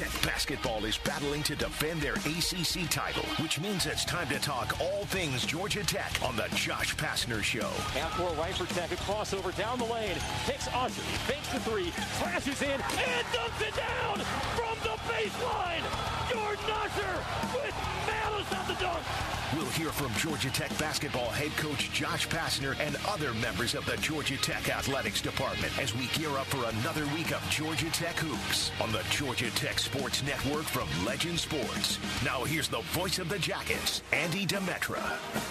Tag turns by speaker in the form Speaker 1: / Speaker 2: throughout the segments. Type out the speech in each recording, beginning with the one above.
Speaker 1: Tech basketball is battling to defend their ACC title, which means it's time to talk all things Georgia Tech on the Josh Pastner Show.
Speaker 2: Half court right for Tech, a crossover down the lane, takes Usher, fakes the three, crashes in, and dumps it down from the baseline.
Speaker 1: We'll hear from Georgia Tech basketball head coach Josh Pastner and other members of the Georgia Tech athletics department as we gear up for another week of Georgia Tech hoops on the Georgia Tech Sports Network from Legend Sports. Now here's the voice of the Jackets, Andy Demetra.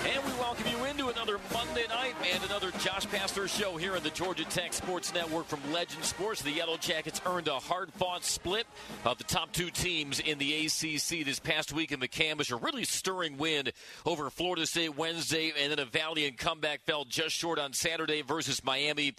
Speaker 2: And we welcome you into another Monday night and another Josh Pastner show here on the Georgia Tech Sports Network from Legend Sports. The Yellow Jackets earned a hard-fought split of the top two teams in the ACC this past week in the McCamish. A really stirring win over Florida State Wednesday, and then a valiant comeback fell just short on Saturday versus Miami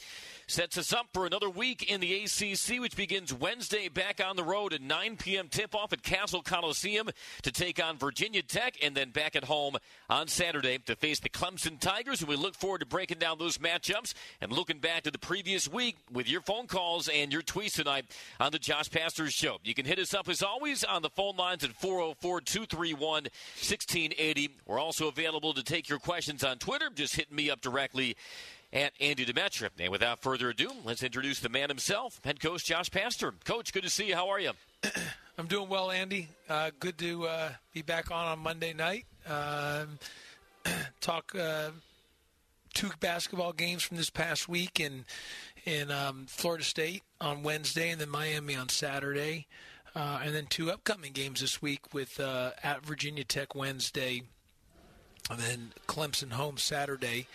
Speaker 2: sets us up for another week in the ACC, which begins Wednesday back on the road at 9 p.m. tip off at Cassell Coliseum to take on Virginia Tech, and then back at home on Saturday to face the Clemson Tigers. And we look forward to breaking down those matchups and looking back to the previous week with your phone calls and your tweets tonight on the Josh Pastner Show. You can hit us up as always on the phone lines at 404 231 1680. We're also available to take your questions on Twitter. Just hit me up directly at Andy Demetra. And without further ado, let's introduce the man himself, head coach Josh Pastner. Coach, good to see you. How are you?
Speaker 3: I'm doing well, Andy. Uh, good to uh, be back on on Monday night. Um, talk uh, two basketball games from this past week in in um, Florida State on Wednesday, and then Miami on Saturday, uh, and then two upcoming games this week with uh, at Virginia Tech Wednesday, and then Clemson home Saturday.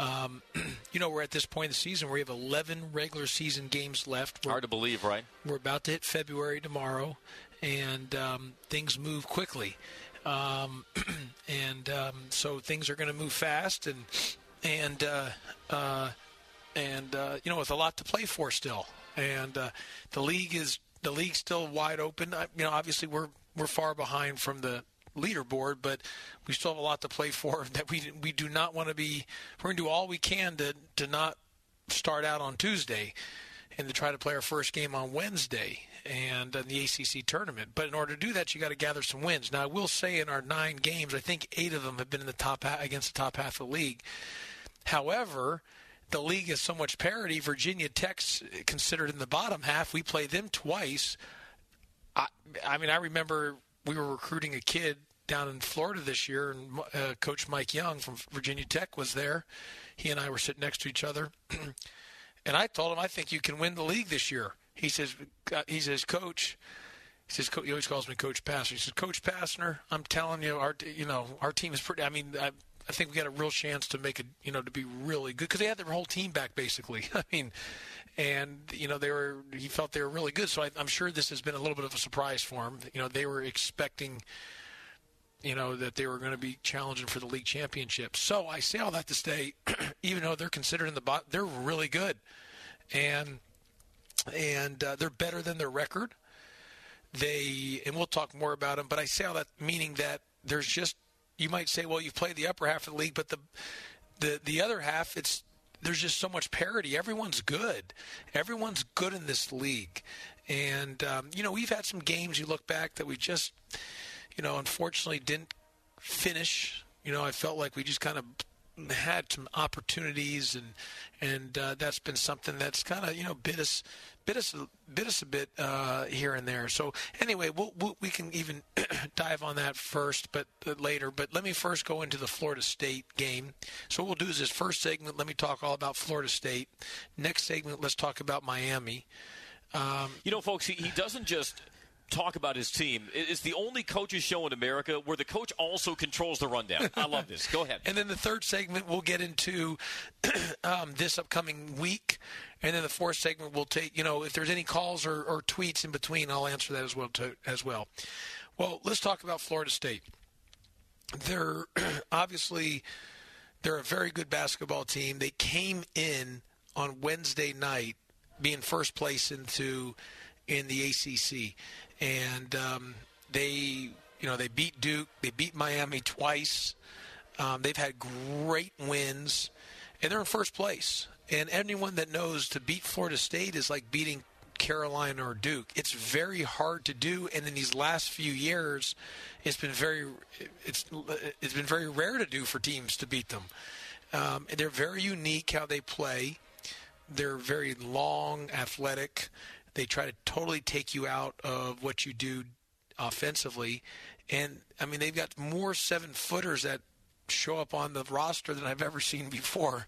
Speaker 3: Um, you know, we're at this point in the season where we have 11 regular season games left. We're,
Speaker 2: Hard to believe, right?
Speaker 3: We're about to hit February tomorrow, and um, things move quickly. Um, and um, so things are going to move fast, and and uh, uh, and uh, you know, with a lot to play for still. And uh, the league is the league's still wide open. I, you know, obviously we're we're far behind from the leaderboard, but we still have a lot to play for. That we we do not want to be. We're going to do all we can to to not start out on Tuesday, and to try to play our first game on Wednesday and in the ACC tournament. But in order to do that, you got to gather some wins. Now, I will say in our nine games, I think eight of them have been in the top against the top half of the league. However, the league has so much parity. Virginia Tech's considered in the bottom half. We play them twice. I, I mean, I remember we were recruiting a kid down in Florida this year, and uh, Coach Mike Young from Virginia Tech was there. He and I were sitting next to each other, and I told him, "I think you can win the league this year." He says, "He says, Coach." He says, he always calls me Coach Pastner. He says, Coach Pastner, I'm telling you, our you know our team is pretty. I mean, I, I think we got a real chance to make it, you know, to be really good because they had their whole team back basically. I mean, and you know they were he felt they were really good. So I, I'm sure this has been a little bit of a surprise for him. You know, they were expecting, you know, that they were going to be challenging for the league championship. So I say all that to say, even though they're considered in the bot, they're really good, and and uh, they're better than their record. They and we'll talk more about them. But I say all that meaning that there's just you might say, well, you've played the upper half of the league, but the the the other half, it's there's just so much parity. Everyone's good. Everyone's good in this league, and um, you know we've had some games. You look back that we just, you know, unfortunately didn't finish. You know, I felt like we just kind of had some opportunities, and and uh, that's been something that's kind of you know bit us bit us bit us a bit uh, here and there. So anyway, we'll, we'll, we can even dive on that first, but uh, later. But let me first go into the Florida State game. So what we'll do is this first segment. Let me talk all about Florida State. Next segment, let's talk about Miami.
Speaker 2: Um, you know, folks, he, he doesn't just talk about his team. It's the only coaches show in America where the coach also controls the rundown. I love this. Go ahead.
Speaker 3: and then the third segment, we'll get into um, this upcoming week. And then the fourth segment, we'll take, you know, if there's any calls or, or tweets in between, I'll answer that as well. To, as well. Well, let's talk about Florida State. They're obviously they're a very good basketball team. They came in on Wednesday night being first place into in the ACC and um, they you know they beat Duke, they beat Miami twice. Um, they've had great wins, and they're in first place. And anyone that knows to beat Florida State is like beating Carolina or Duke. It's very hard to do, and in these last few years, it's been very it's it's been very rare to do for teams to beat them. Um, they're very unique how they play. They're very long, athletic. They try to totally take you out of what you do offensively. And I mean, they've got more seven footers that show up on the roster than I've ever seen before.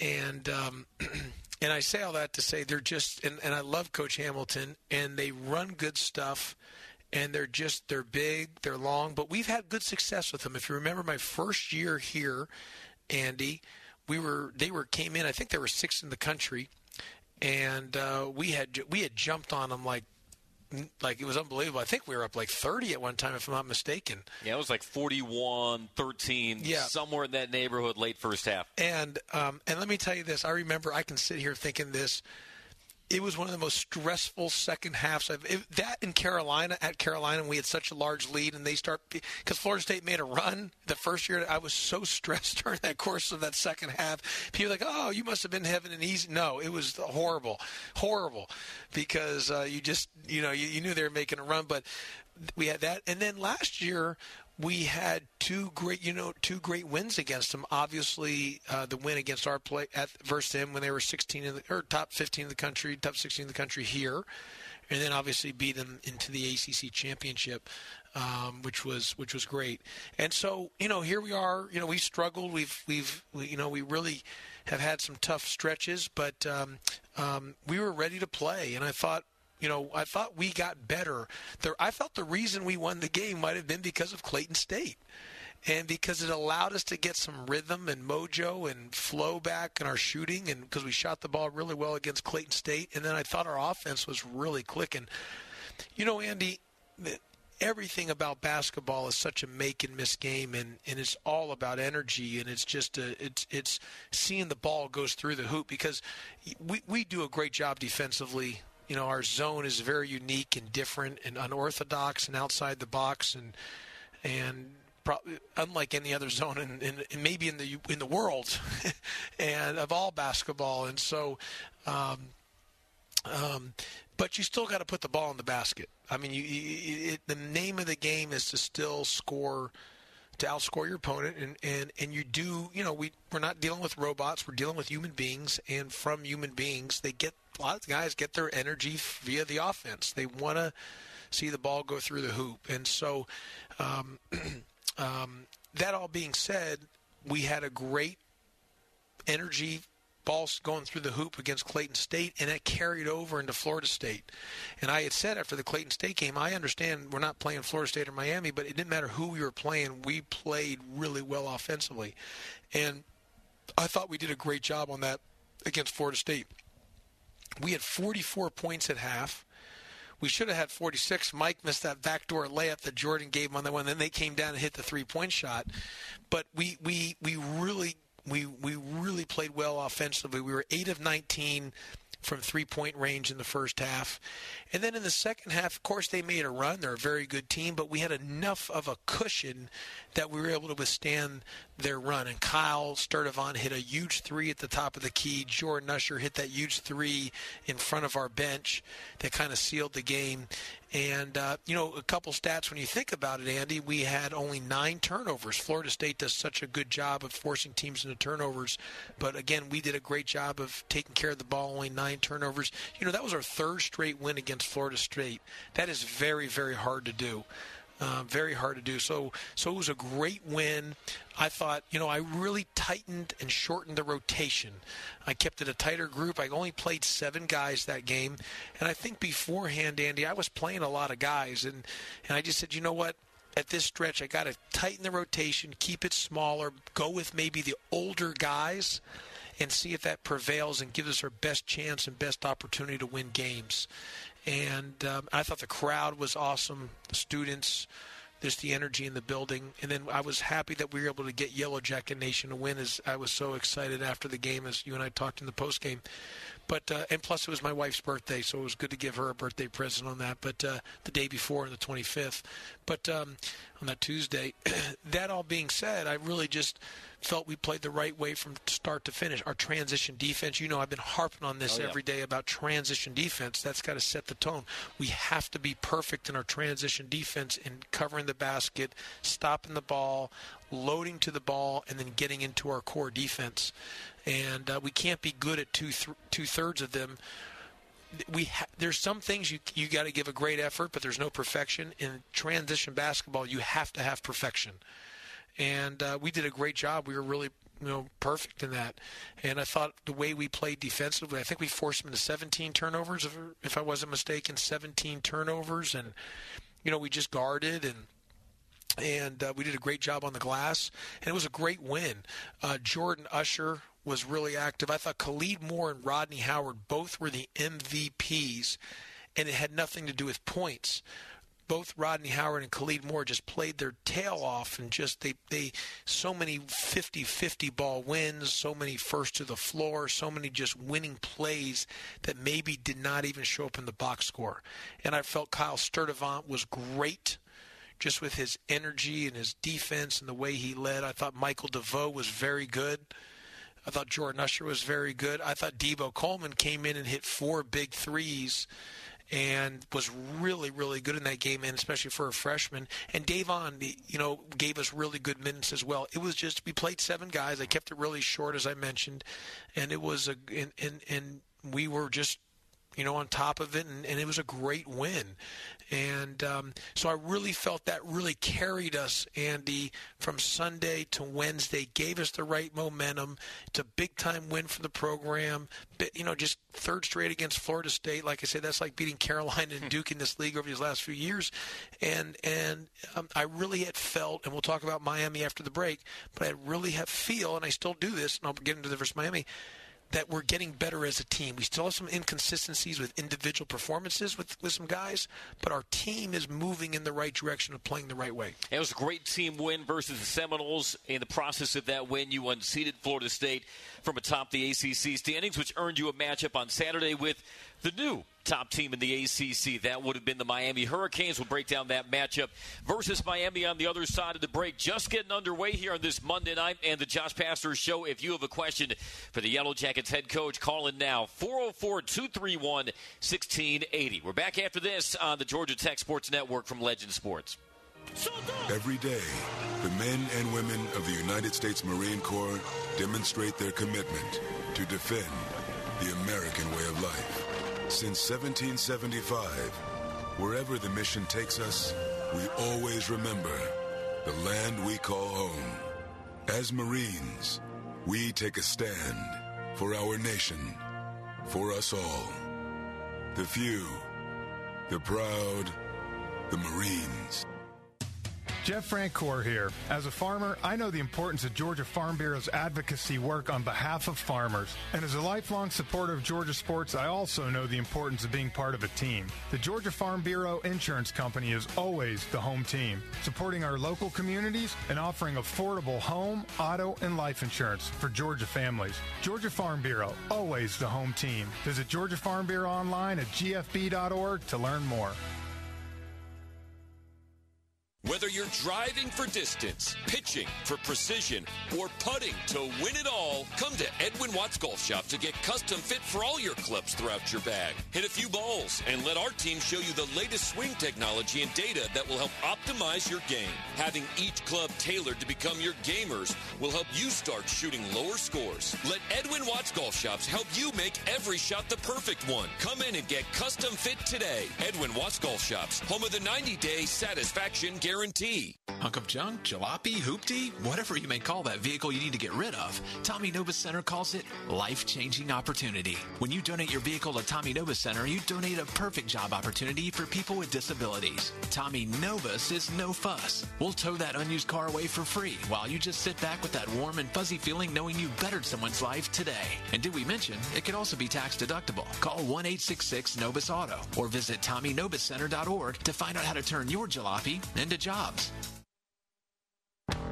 Speaker 3: And um, and I say all that to say they're just and, and I love Coach Hamilton and they run good stuff and they're just they're big, they're long, but we've had good success with them. If you remember my first year here, Andy, we were they were came in. I think they were sixth in the country, and uh, we had we had jumped on them like like it was unbelievable. I think we were up like 30 at one time, if I'm not mistaken.
Speaker 2: Yeah, it was like 41, 13, yeah. somewhere in that neighborhood, late first half.
Speaker 3: And um, and let me tell you this: I remember I can sit here thinking this it was one of the most stressful second halves I've it, that in Carolina at Carolina we had such a large lead and they start because Florida State made a run the first year. I was so stressed during that course of that second half. People like oh you must have been having an easy no it was horrible horrible because uh, you just you know you, you knew they were making a run but we had that. And then last year we had two great, you know, two great wins against them. Obviously, uh, the win against our play at versus them when they were 16 in the, or top 15 in the country, top 16 in the country here, and then obviously beat them into the ACC championship, um, which was which was great. And so, you know, here we are. You know, we struggled. We've we've we, you know we really have had some tough stretches, but um, um, we were ready to play. And I thought you know, I thought we got better. There, I felt the reason we won the game might have been because of Clayton State. And because it allowed us to get some rhythm and mojo and flow back in our shooting, and because we shot the ball really well against Clayton State, and then I thought our offense was really clicking. You know, Andy, everything about basketball is such a make and miss game and, and it's all about energy and it's just a, it's it's seeing the ball goes through the hoop because we, we do a great job defensively you know, our zone is very unique and different and unorthodox and outside the box and and probably unlike any other zone in, in, in maybe in the in the world and of all basketball. And so, um, um, but you still got to put the ball in the basket. I mean, you, you, it, the name of the game is to still score to outscore your opponent and, and, and you do you know we we're not dealing with robots we're dealing with human beings and from human beings they get a lot of guys get their energy via the offense they want to see the ball go through the hoop and so um, um, that all being said we had a great energy balls going through the hoop against Clayton State, and that carried over into Florida State. And I had said after the Clayton State game, I understand we're not playing Florida State or Miami, but it didn't matter who we were playing. We played really well offensively. And I thought we did a great job on that against Florida State. We had 44 points at half. We should have had 46. Mike missed that backdoor layup that Jordan gave him on that one. Then they came down and hit the three point shot. But we, we, we really we we really played well offensively. We were eight of 19 from three point range in the first half. And then in the second half, of course, they made a run. They're a very good team, but we had enough of a cushion that we were able to withstand their run. And Kyle Sturdivant hit a huge three at the top of the key. Jordan Usher hit that huge three in front of our bench that kind of sealed the game. And, uh, you know, a couple stats when you think about it, Andy, we had only nine turnovers. Florida State does such a good job of forcing teams into turnovers. But again, we did a great job of taking care of the ball, only nine turnovers. You know, that was our third straight win against Florida State. That is very, very hard to do. Uh, very hard to do. So, so it was a great win. I thought, you know, I really tightened and shortened the rotation. I kept it a tighter group. I only played seven guys that game, and I think beforehand, Andy, I was playing a lot of guys, and and I just said, you know what? At this stretch, I got to tighten the rotation, keep it smaller, go with maybe the older guys and see if that prevails and gives us our best chance and best opportunity to win games. And um, I thought the crowd was awesome, the students, just the energy in the building. And then I was happy that we were able to get Yellow Jacket Nation to win. As I was so excited after the game, as you and I talked in the post game. But uh, and plus it was my wife's birthday, so it was good to give her a birthday present on that. But uh, the day before, on the 25th, but um, on that Tuesday. that all being said, I really just felt we played the right way from start to finish. Our transition defense, you know, I've been harping on this
Speaker 2: Oh, yeah.
Speaker 3: every day about transition defense. That's got to set the tone. We have to be perfect in our transition defense in covering the basket, stopping the ball, loading to the ball, and then getting into our core defense. And uh, we can't be good at two th- two thirds of them we ha- there's some things you you got to give a great effort, but there's no perfection in transition basketball. You have to have perfection, and uh, we did a great job. We were really you know perfect in that, and I thought the way we played defensively, I think we forced them to 17 turnovers, if, if I wasn't mistaken, 17 turnovers, and you know we just guarded and and uh, we did a great job on the glass, and it was a great win. Uh, Jordan Usher was really active. I thought Khalid Moore and Rodney Howard both were the MVPs, and it had nothing to do with points. Both Rodney Howard and Khalid Moore just played their tail off and just they they so many 50-50 ball wins, so many first to the floor, so many just winning plays that maybe did not even show up in the box score. And I felt Kyle Sturdivant was great just with his energy and his defense and the way he led. I thought Michael DeVoe was very good. I thought Jordan Usher was very good. I thought Deebo Coleman came in and hit four big threes and was really, really good in that game, and especially for a freshman. And Deivon, you know, gave us really good minutes as well. It was just we played seven guys. I kept it really short, as I mentioned, and it was a and and, and we were just you know, on top of it, and, and it was a great win. And um, so I really felt that really carried us, Andy, from Sunday to Wednesday, gave us the right momentum. It's a big time win for the program. But, you know, just third straight against Florida State. Like I said, that's like beating Carolina and Duke in this league over these last few years. And and um, I really had felt, and we'll talk about Miami after the break, but I really have feel, and I still do this, and I'll get into the versus Miami that we're getting better as a team. We still have some inconsistencies with individual performances with, with some guys, but our team is moving in the right direction of playing the right way.
Speaker 2: It was a great team win versus the Seminoles. In the process of that win, you unseated Florida State from atop the ACC standings, which earned you a matchup on Saturday with the new top team in the ACC. That would have been the Miami Hurricanes. We'll break down that matchup versus Miami on the other side of the break. Just getting underway here on this Monday night and the Josh Pastner Show. If you have a question for the Yellow Jackets head coach, call in now 404 231 1680. We're back after this on the Georgia Tech Sports Network from Legend Sports.
Speaker 4: Every day, the men and women of the United States Marine Corps demonstrate their commitment to defend the American way of life. Since 1775, wherever the mission takes us, we always remember the land we call home. As Marines, we take a stand for our nation, for us all. The few, the proud, the Marines.
Speaker 5: Jeff Francoeur here. As a farmer, I know the importance of Georgia Farm Bureau's advocacy work on behalf of farmers. And as a lifelong supporter of Georgia sports, I also know the importance of being part of a team. The Georgia Farm Bureau Insurance Company is always the home team, supporting our local communities and offering affordable home, auto, and life insurance for Georgia families. Georgia Farm Bureau, always the home team. Visit Georgia Farm Bureau online at gfb.org to learn more.
Speaker 6: Whether you're driving for distance, pitching for precision, or putting to win it all, come to Edwin Watts Golf Shop to get custom fit for all your clubs throughout your bag. Hit a few balls and let our team show you the latest swing technology and data that will help optimize your game. Having each club tailored to become your gamers will help you start shooting lower scores. Let Edwin Watts Golf Shops help you make every shot the perfect one. Come in and get custom fit today. Edwin Watts Golf Shops, home of the 90 day satisfaction guarantee.
Speaker 7: Hunk of junk, jalopy, hoopty, whatever you may call that vehicle you need to get rid of, Tommy Nobis Center calls it life-changing opportunity. When you donate your vehicle to Tommy Nobis Center, you donate a perfect job opportunity for people with disabilities. Tommy Nobis is no fuss. We'll tow that unused car away for free while you just sit back with that warm and fuzzy feeling knowing you bettered someone's life today. And did we mention it could also be tax deductible? Call 1-866-NOBIS Auto or visit TommyNobisCenter.org to find out how to turn your jalopy into jobs.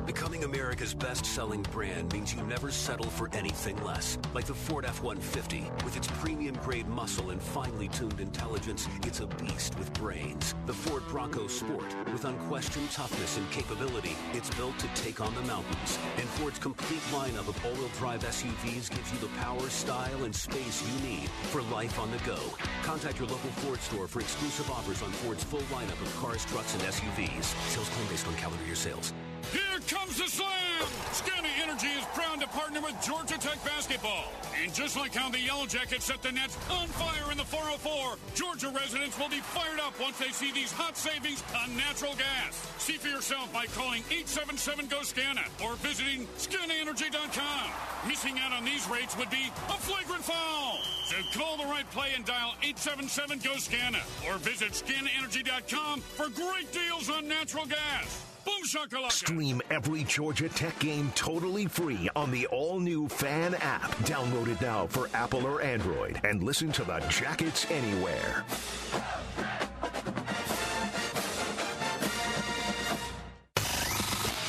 Speaker 8: Becoming America's best-selling brand means you never settle for anything less. Like the Ford F-150. With its premium-grade muscle and finely tuned intelligence, it's a beast with brains. The Ford Bronco Sport. With unquestioned toughness and capability, it's built to take on the mountains. And Ford's complete lineup of all-wheel drive SUVs gives you the power, style, and space you need for life on the go. Contact your local Ford store for exclusive offers on Ford's full lineup of cars, trucks, and SUVs. Sales claim based on calendar year sales.
Speaker 9: Here comes the slam! SCANA Energy is proud to partner with Georgia Tech basketball. And just like how the Yellow Jackets set the Nets on fire in the 404, Georgia residents will be fired up once they see these hot savings on natural gas. See for yourself by calling 877-GO-SCANA or visiting SCANAenergy.com. Missing out on these rates would be a flagrant foul. So call the right play and dial 877-GO-SCANA or visit SCANAenergy.com for great deals on natural gas. Boom shakalaka.
Speaker 1: Stream every Georgia Tech game totally free on the all-new Fan app. Download it now for Apple or Android and listen to the Jackets anywhere.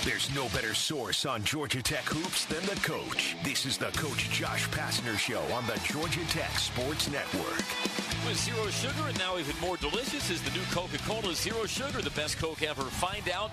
Speaker 1: There's no better source on Georgia Tech hoops than the coach. This is the Coach Josh Pastner Show on the Georgia Tech Sports Network.
Speaker 2: With zero sugar, and now even more delicious is the new Coca-Cola Zero Sugar, the best Coke ever. Find out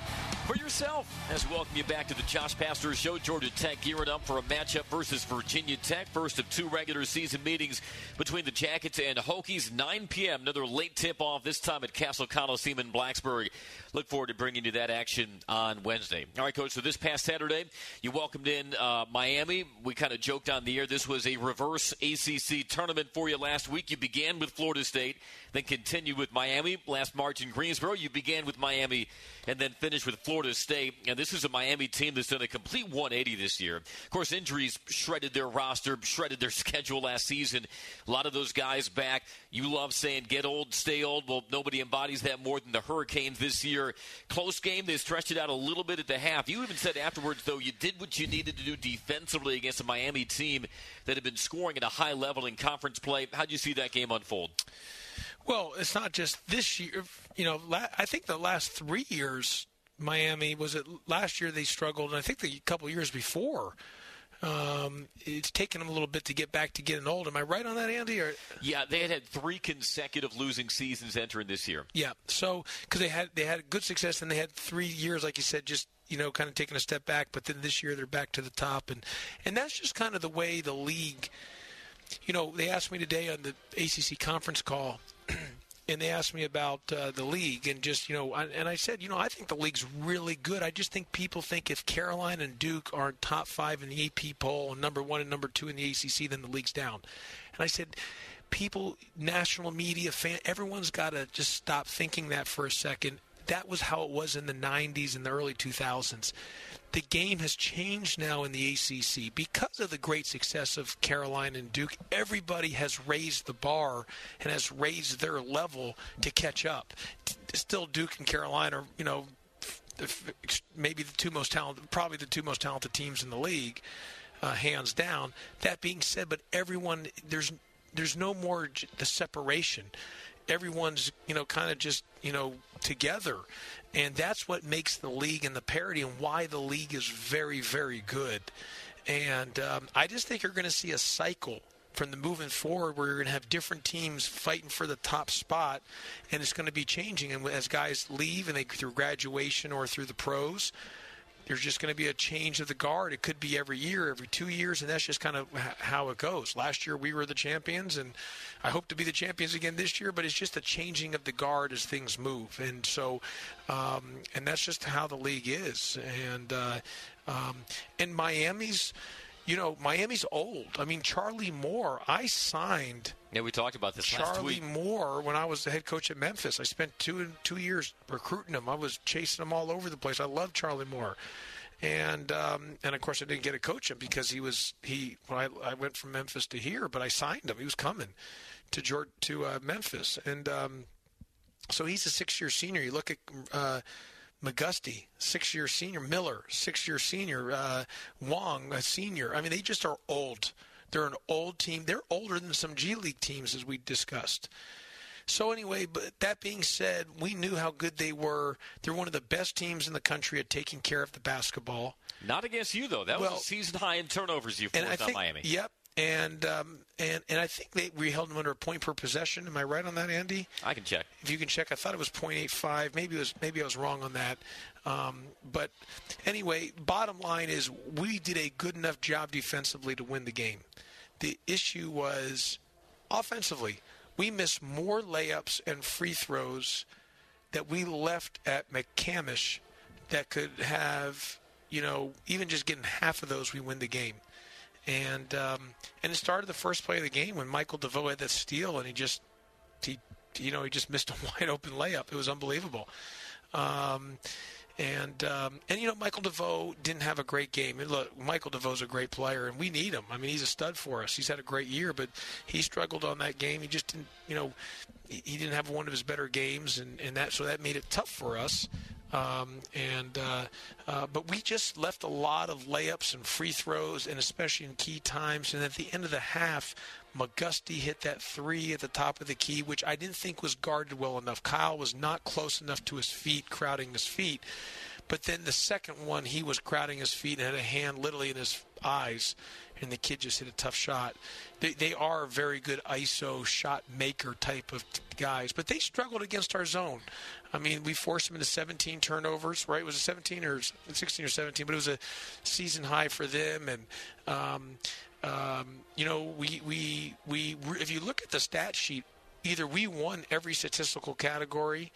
Speaker 2: for yourself. As we welcome you back to the Josh Pastner Show, Georgia Tech gearing up for a matchup versus Virginia Tech. First of two regular season meetings between the Jackets and Hokies. 9 p.m. Another late tip-off. This time at Cassell Coliseum in Blacksburg. Look forward to bringing you that action on Wednesday. All right, Coach. So this past Saturday, you welcomed in uh, Miami. We kind of joked on the air. This was a reverse ACC tournament for you last week. You began with Florida State, then continue with Miami. Last March in Greensboro, you began with Miami and then finished with Florida State. And this is a Miami team that's done a complete 180 this year. Of course, injuries shredded their roster, shredded their schedule last season. A lot of those guys back. You love saying get old, stay old. Well, nobody embodies that more than the Hurricanes this year. Close game. They stretched it out a little bit at the half. You even said afterwards, though, you did what you needed to do defensively against a Miami team that had been scoring at a high level in conference play. How'd you see that game unfold?
Speaker 3: Well, it's not just this year. You know, I think the last three years, Miami was it last year they struggled, and I think the couple years before. Um, it's taken them a little bit to get back to getting old. Am I right on that, Andy? Or?
Speaker 2: Yeah, they had had three consecutive losing seasons entering this year.
Speaker 3: Yeah, so because they had they had good success and they had three years, like you said, just you know, kind of taking a step back. But then this year they're back to the top, and and that's just kind of the way the league. You know, they asked me today on the ACC conference call and they asked me about uh, the league and just you know I, and I said you know I think the league's really good. I just think people think if Carolina and Duke aren't top five in the AP poll and number one and number two in the ACC then the league's down. And I said people national media fan everyone's got to just stop thinking that for a second. That was how it was in the 90s and the early 2000s the game has changed now in the ACC because of the great success of Carolina and Duke. Everybody has raised the bar and has raised their level to catch up. Still, Duke and Carolina, are, you know, maybe the two most talented, probably the two most talented teams in the league, uh, hands down. That being said, but everyone there's there's no more the separation. Everyone's you know kind of just you know together and that's what makes the league and the parity and why the league is very, very good. And um, I just think you're going to see a cycle from the moving forward where you're going to have different teams fighting for the top spot, and it's going to be changing. And as guys leave and they through graduation or through the pros, there's just going to be a change of the guard. It could be every year, every two years, and that's just kind of how it goes. Last year we were the champions, and I hope to be the champions again this year. But it's just a changing of the guard as things move, and so, um, and that's just how the league is. And uh, um, and Miami's, you know, Miami's old. I mean, Charlie Moore, I signed
Speaker 2: yeah, we talked about this
Speaker 3: Charlie Moore, when I was the head coach at Memphis, I spent two two years recruiting him. I was chasing him all over the place. I love Charlie Moore, and um, and of course I didn't get to coach him because he was he. When I, I went from Memphis to here, but I signed him. He was coming to George, to uh, Memphis, and um, so he's a six year senior. You look at. Uh, McGusty, six year senior. Miller, six year senior. Uh, Wong, a senior. I mean, they just are old. They're an old team. They're older than some G League teams, as we discussed. So anyway, but that being said, we knew how good they were. They're one of the best teams in the country at taking care of the basketball.
Speaker 2: Not against you though. That
Speaker 3: Well-
Speaker 2: was a season high in turnovers you forced on Miami.
Speaker 3: yep. And um, and and I think they we held them under a point per possession. Am I right on that, Andy?
Speaker 2: I can check.
Speaker 3: If you can check, I thought it was .85. Maybe it was maybe I was wrong on that. Um, but anyway, bottom line is we did a good enough job defensively to win the game. The issue was offensively. We missed more layups and free throws that we left at McCamish that could have, you know, even just getting half of those, we win the game. And um, and it started the first play of the game when Michael DeVoe had that steal and he just he you know he just missed a wide open layup. It was unbelievable. Um, and um, and you know Michael DeVoe didn't have a great game. Look, Michael DeVoe's a great player, and we need him. I mean, he's a stud for us. He's had a great year, but he struggled on that game. He just didn't, you know, he didn't have one of his better games, and, and that so that made it tough for us. Um, and uh, uh, but we just left a lot of layups and free throws, and especially in key times. And at the end of the half, McGusty hit that three at the top of the key, which I didn't think was guarded well enough. Kyle was not close enough to his feet, crowding his feet. But then the second one, he was crowding his feet and had a hand literally in his eyes, and the kid just hit a tough shot. They, they are very good ISO shot maker type of guys, but they struggled against our zone. I mean, we forced them into 17 turnovers, right? Was it 17 or 16 or 17? But it was a season high for them, and um, um, you know, we we we if you look at the stat sheet, either we won every statistical category,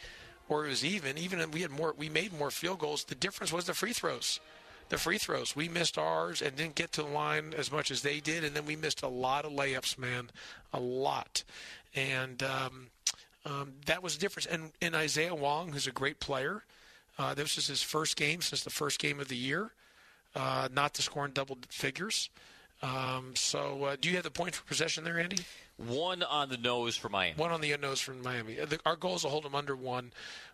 Speaker 3: or it was even. Even if we had more, we made more field goals. The difference was the free throws. The free throws. We missed ours and didn't get to the line as much as they did, and then we missed a lot of layups, man, a lot. And um, um, that was the difference. And, and Isaiah Wong, who's a great player, uh, this is his first game since the first game of the year, uh, not to score in double figures. Um, so, uh, do you have the point for possession there, Andy?
Speaker 2: One on the nose for Miami.
Speaker 3: One on the nose from Miami. Uh, Our goal is to hold them under one,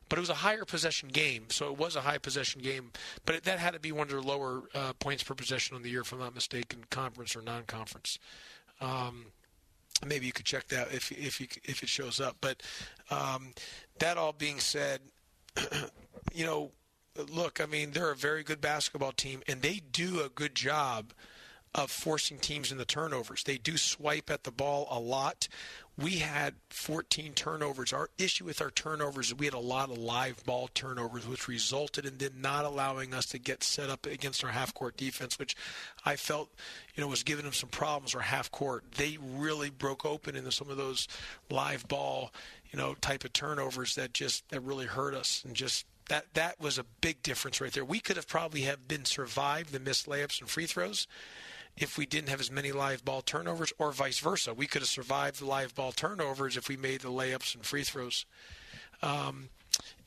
Speaker 3: but it was a higher possession game, so it was a high possession game. But it, that had to be one of their lower uh, points per possession on the year, if I'm not mistaken, conference or non-conference. Um, maybe you could check that if if you, if it shows up. But um, that all being said, you know, look, I mean, they're a very good basketball team, and they do a good job of forcing teams into turnovers. They do swipe at the ball a lot. We had 14 turnovers. Our issue with our turnovers is we had a lot of live ball turnovers, which resulted in them not allowing us to get set up against our half court defense, which I felt, you know, was giving them some problems. Our half court, they really broke open into some of those live ball, you know, type of turnovers that just that really hurt us and just that that was a big difference right there. We could have probably have been survived the missed layups and free throws if we didn't have as many live ball turnovers, or vice versa. We could have survived the live ball turnovers if we made the layups and free throws. Um,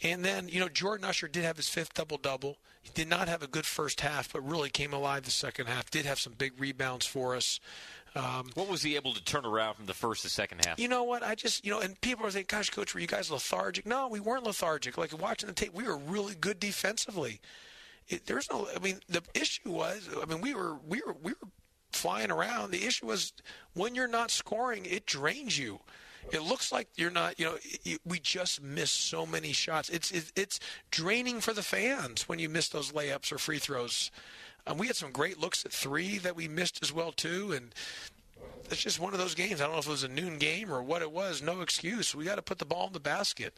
Speaker 3: and then, you know, Jordan Usher did have his fifth double double. He did not have a good first half, but really came alive the second half. Did have some big rebounds for us. Um,
Speaker 2: What was he able to turn around from the first to second half?
Speaker 3: you know what? I just, you know, and people are saying, gosh, coach, were you guys lethargic? No, we weren't lethargic. Like watching the tape, we were really good defensively. It, there's no, I mean, the issue was, I mean, we were, we were, we were flying around. The issue was when you're not scoring, it drains you. It looks like you're not, you know, it, we just missed so many shots. It's, it, it's draining for the fans when you miss those layups or free throws. Um, we had some great looks at three that we missed as well too, and it's just one of those games. I don't know if it was a noon game or what it was. No excuse. We got to put the ball in the basket,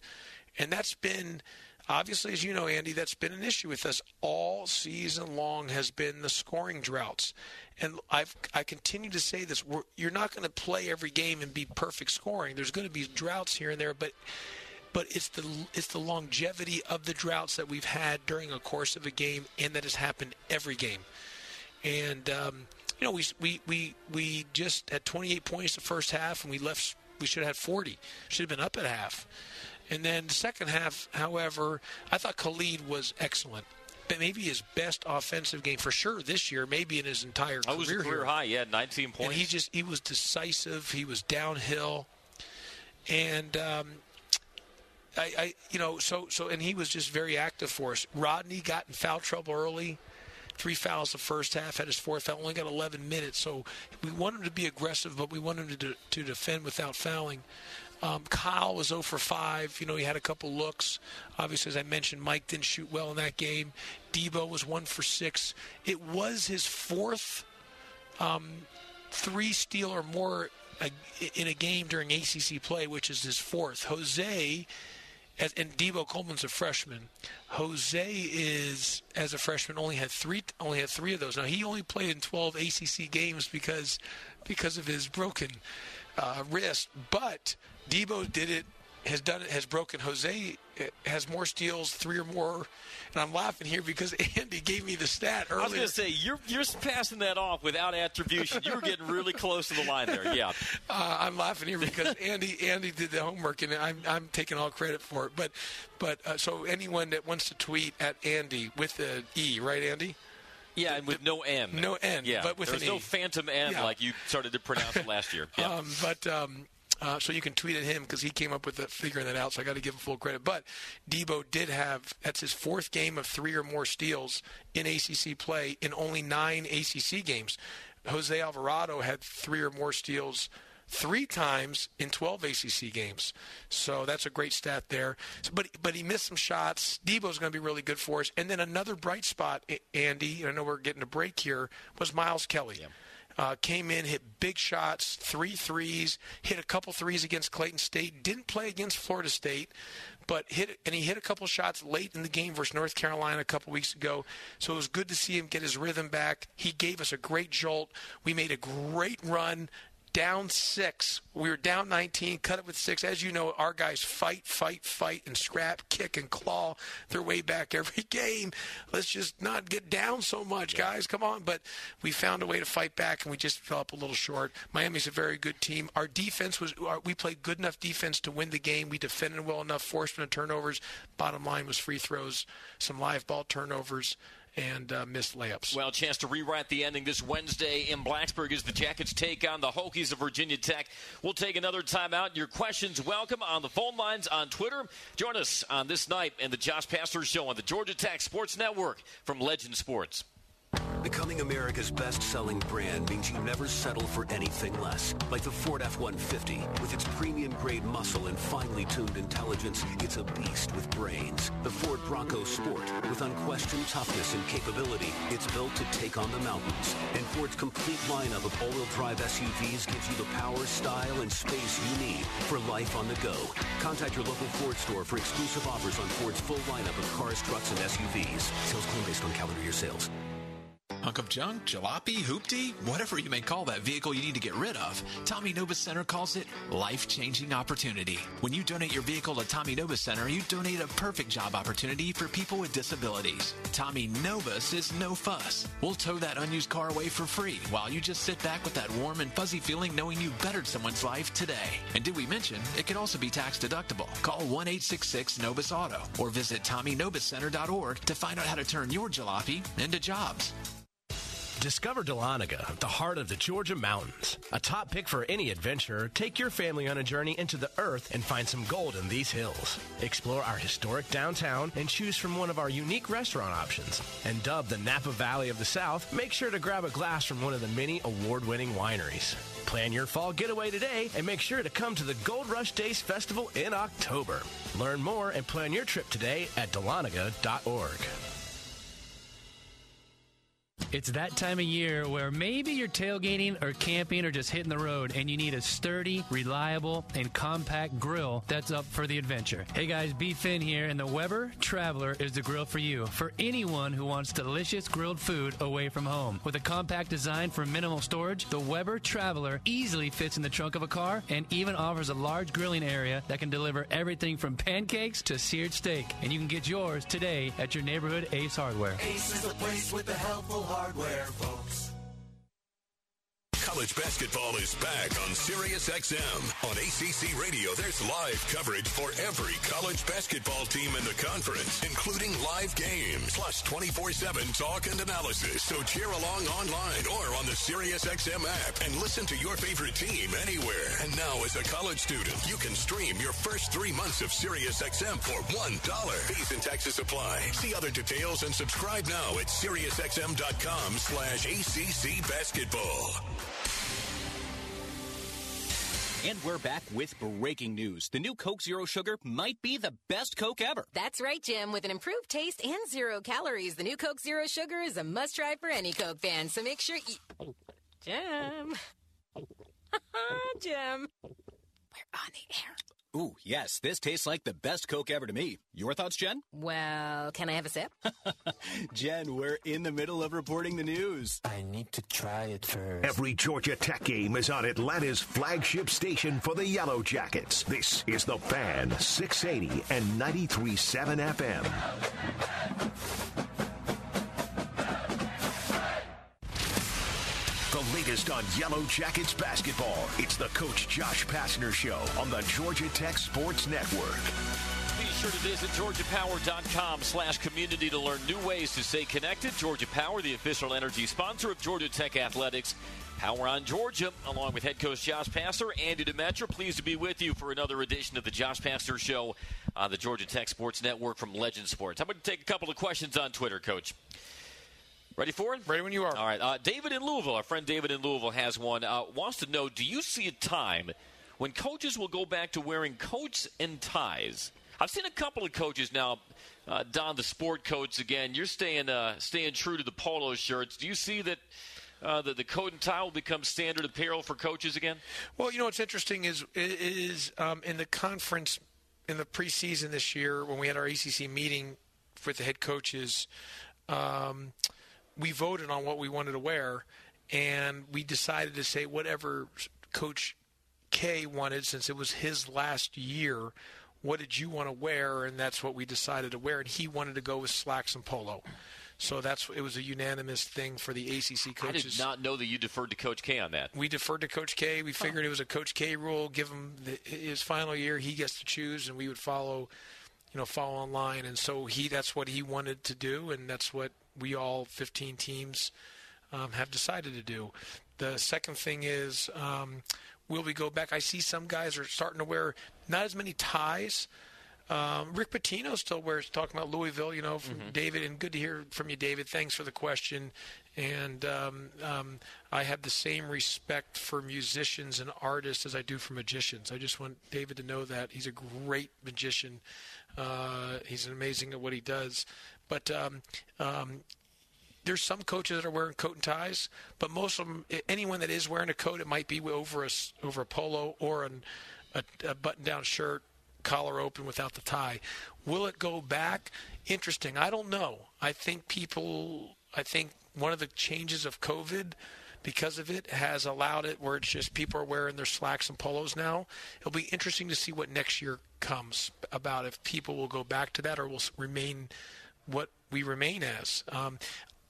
Speaker 3: and that's been obviously, as you know, Andy, that's been an issue with us all season long. Has been the scoring droughts, and I've I continue to say this: We're, you're not going to play every game and be perfect scoring. There's going to be droughts here and there, but but it's the it's the longevity of the droughts that we've had during a course of a game, and that has happened every game. And um, you know, we we we we just had 28 points the first half, and we left. We should have had 40. Should have been up at half. And then the second half, however, I thought Khalid was excellent. But maybe his best offensive game for sure this year, maybe in his entire
Speaker 2: That was a
Speaker 3: career.
Speaker 2: career
Speaker 3: here.
Speaker 2: high. Yeah, 19 points.
Speaker 3: And he just he was decisive. He was downhill, and um, I, I you know so so and he was just very active for us. Rodney got in foul trouble early. Three fouls the first half, had his fourth foul, only got 11 minutes. So we want him to be aggressive, but we want him to, to defend without fouling. Um, Kyle was 0 for 5. You know, he had a couple looks. Obviously, as I mentioned, Mike didn't shoot well in that game. Deebo was 1 for 6. It was his fourth um, three steal or more in a game during ACC play, which is his fourth. Jose, and Deebo Coleman's a freshman. Jose is, as a freshman, only had three only had three of those. Now he only played in 12 ACC games because because of his broken uh, wrist, but Deebo did it has done it has broken. Jose has more steals, three or more, and I'm laughing here because Andy gave me the stat earlier. I
Speaker 2: was going to say you're you're passing that off without attribution. You were getting really close to the line there. Yeah,
Speaker 3: uh, I'm laughing here because Andy Andy did the homework and I'm I'm taking all credit for it. But but uh, so anyone that wants to tweet at Andy with the E, right, Andy?
Speaker 2: Yeah, and with no M.
Speaker 3: No N.
Speaker 2: Yeah,
Speaker 3: but with
Speaker 2: there's
Speaker 3: no
Speaker 2: e. phantom N yeah. like you started to pronounce last year. Yeah.
Speaker 3: Um, but um, uh, so you can tweet at him because he came up with the, figuring that out. So I got to give him full credit. But Deebo did have that's his fourth game of three or more steals in ACC play in only nine ACC games. Jose Alvarado had three or more steals three times in 12 ACC games. So that's a great stat there. So, but but he missed some shots. Deebo's going to be really good for us. And then another bright spot, Andy. I know we're getting a break here. Was Miles Kelly. Yeah. Uh, came in, hit big shots, three threes, hit a couple threes against Clayton State. Didn't play against Florida State, but hit and he hit a couple shots late in the game versus North Carolina a couple weeks ago. So it was good to see him get his rhythm back. He gave us a great jolt. We made a great run down six. We were down 19, cut it with six. As you know, our guys fight, fight, fight, and scrap, kick, and claw their way back every game. Let's just not get down so much, yeah. guys. Come on. But we found a way to fight back, and we just fell up a little short. Miami's a very good team. Our defense was, we played good enough defense to win the game. We defended well enough, forced no turnovers. Bottom line was free throws, some live ball turnovers and uh, missed layups.
Speaker 2: Well, chance to rewrite the ending this Wednesday in Blacksburg as the Jackets take on the Hokies of Virginia Tech. We'll take another timeout. Your questions welcome on the phone lines on Twitter. Join us on this night in the Josh Pastner Show on the Georgia Tech Sports Network from Legend Sports.
Speaker 8: Becoming America's best-selling brand means you never settle for anything less. Like the Ford F-150. With its premium-grade muscle and finely tuned intelligence, it's a beast with brains. The Ford Bronco Sport. With unquestioned toughness and capability, it's built to take on the mountains. And Ford's complete lineup of all-wheel drive SUVs gives you the power, style, and space you need for life on the go. Contact your local Ford store for exclusive offers on Ford's full lineup of cars, trucks, and SUVs. Sales claim based on calendar year sales.
Speaker 7: Hunk of junk, jalopy, hoopty, whatever you may call that vehicle you need to get rid of, Tommy Nobis Center calls it life-changing opportunity. When you donate your vehicle to Tommy Nobis Center, you donate a perfect job opportunity for people with disabilities. Tommy Nobis is no fuss. We'll tow that unused car away for free while you just sit back with that warm and fuzzy feeling knowing you bettered someone's life today. And did we mention it could also be tax deductible? Call 1-866-NOBIS Auto or visit TommyNobisCenter.org to find out how to turn your jalopy into jobs.
Speaker 10: Discover Dahlonega, the heart of the Georgia mountains. A top pick for any adventurer, take your family on a journey into the earth and find some gold in these hills. Explore our historic downtown and choose from one of our unique restaurant options. And dubbed the Napa Valley of the South, make sure to grab a glass from one of the many award-winning wineries. Plan your fall getaway today and make sure to come to the Gold Rush Days Festival in October. Learn more and plan your trip today at dahlonega.org.
Speaker 11: It's that time of year where maybe you're tailgating or camping or just hitting the road and you need a sturdy, reliable, and compact grill that's up for the adventure. Hey guys, B. Finn here, and the Weber Traveler is the grill for you. For anyone who wants delicious grilled food away from home. With a compact design for minimal storage, the Weber Traveler easily fits in the trunk of a car and even offers a large grilling area that can deliver everything from pancakes to seared steak. And you can get yours today at your neighborhood Ace Hardware.
Speaker 12: Ace is a place with helpful hardware, folks.
Speaker 1: College basketball is back on Sirius XM. On ACC Radio, there's live coverage for every college basketball team in the conference, including live games, plus 24-7 talk and analysis. So cheer along online or on the Sirius XM app and listen to your favorite team anywhere. And now, as a college student, you can stream your first three months of Sirius XM for $1. Fees and taxes apply. See other details and subscribe now at SiriusXM.com slash ACC basketball.
Speaker 13: And we're back with breaking news. The new Coke Zero Sugar might be the best Coke ever.
Speaker 14: That's right, Jim. With an improved taste and zero calories, the new Coke Zero Sugar is a must try for any Coke fan. So make sure you. Jim. Jim. We're on the air.
Speaker 13: Ooh, yes, this tastes like the best Coke ever to me. Your thoughts, Jen?
Speaker 14: Well, can I have a sip?
Speaker 13: Jen, we're in the middle of reporting the news.
Speaker 15: I need to try it first.
Speaker 1: Every Georgia Tech game is on Atlanta's flagship station for the Yellow Jackets. This is the Fan 680 and 93.7 FM. On Yellow Jackets basketball. It's the Coach Josh Pastner Show on the Georgia Tech Sports Network.
Speaker 2: Be sure to visit georgiapower.com slash community to learn new ways to stay connected. Georgia Power, the official energy sponsor of Georgia Tech Athletics. Power on Georgia, along with head coach Josh Pastner, Andy Demetra. Pleased to be with you for another edition of the Josh Pastner Show on the Georgia Tech Sports Network from Legend Sports. I'm going to take a couple of questions on Twitter, Coach. Ready for it?
Speaker 3: Ready when you are.
Speaker 2: All right. Uh, David in Louisville, our friend David in Louisville has one. Uh, wants to know: Do you see a time when coaches will go back to wearing coats and ties? I've seen a couple of coaches now uh, don the sport coats again. You're staying uh, staying true to the polo shirts. Do you see that? Uh, the, the coat and tie will become standard apparel for coaches again.
Speaker 3: Well, you know what's interesting is is um, in the conference in the preseason this year when we had our ACC meeting with the head coaches. Um, we voted on what we wanted to wear, and we decided to say whatever Coach K wanted, since it was his last year. What did you want to wear? And that's what we decided to wear. And he wanted to go with slacks and polo. So that's it was a unanimous thing for the ACC coaches.
Speaker 2: I did not know that you deferred to Coach K on that.
Speaker 3: We deferred to Coach K. We figured it was a Coach K rule. Give him the, his final year, he gets to choose, and we would follow, you know, follow online. And so he that's what he wanted to do, and that's what we all 15 teams um, have decided to do. The second thing is, um, will we go back? I see some guys are starting to wear not as many ties. Um, Rick Pitino still wears talking about Louisville, you know, from mm-hmm. David, and good to hear from you, David. Thanks for the question. And um, um, I have the same respect for musicians and artists as I do for magicians. I just want David to know that he's a great magician. Uh, he's amazing at what he does. But um, um, there's some coaches that are wearing coat and ties, but most of them, anyone that is wearing a coat, it might be over a over a polo or an, a, a button-down shirt, collar open without the tie. Will it go back? Interesting. I don't know. I think people. I think one of the changes of COVID because of it has allowed it where it's just people are wearing their slacks and polos now. It'll be interesting to see what next year comes about if people will go back to that or will remain what we remain as. Um,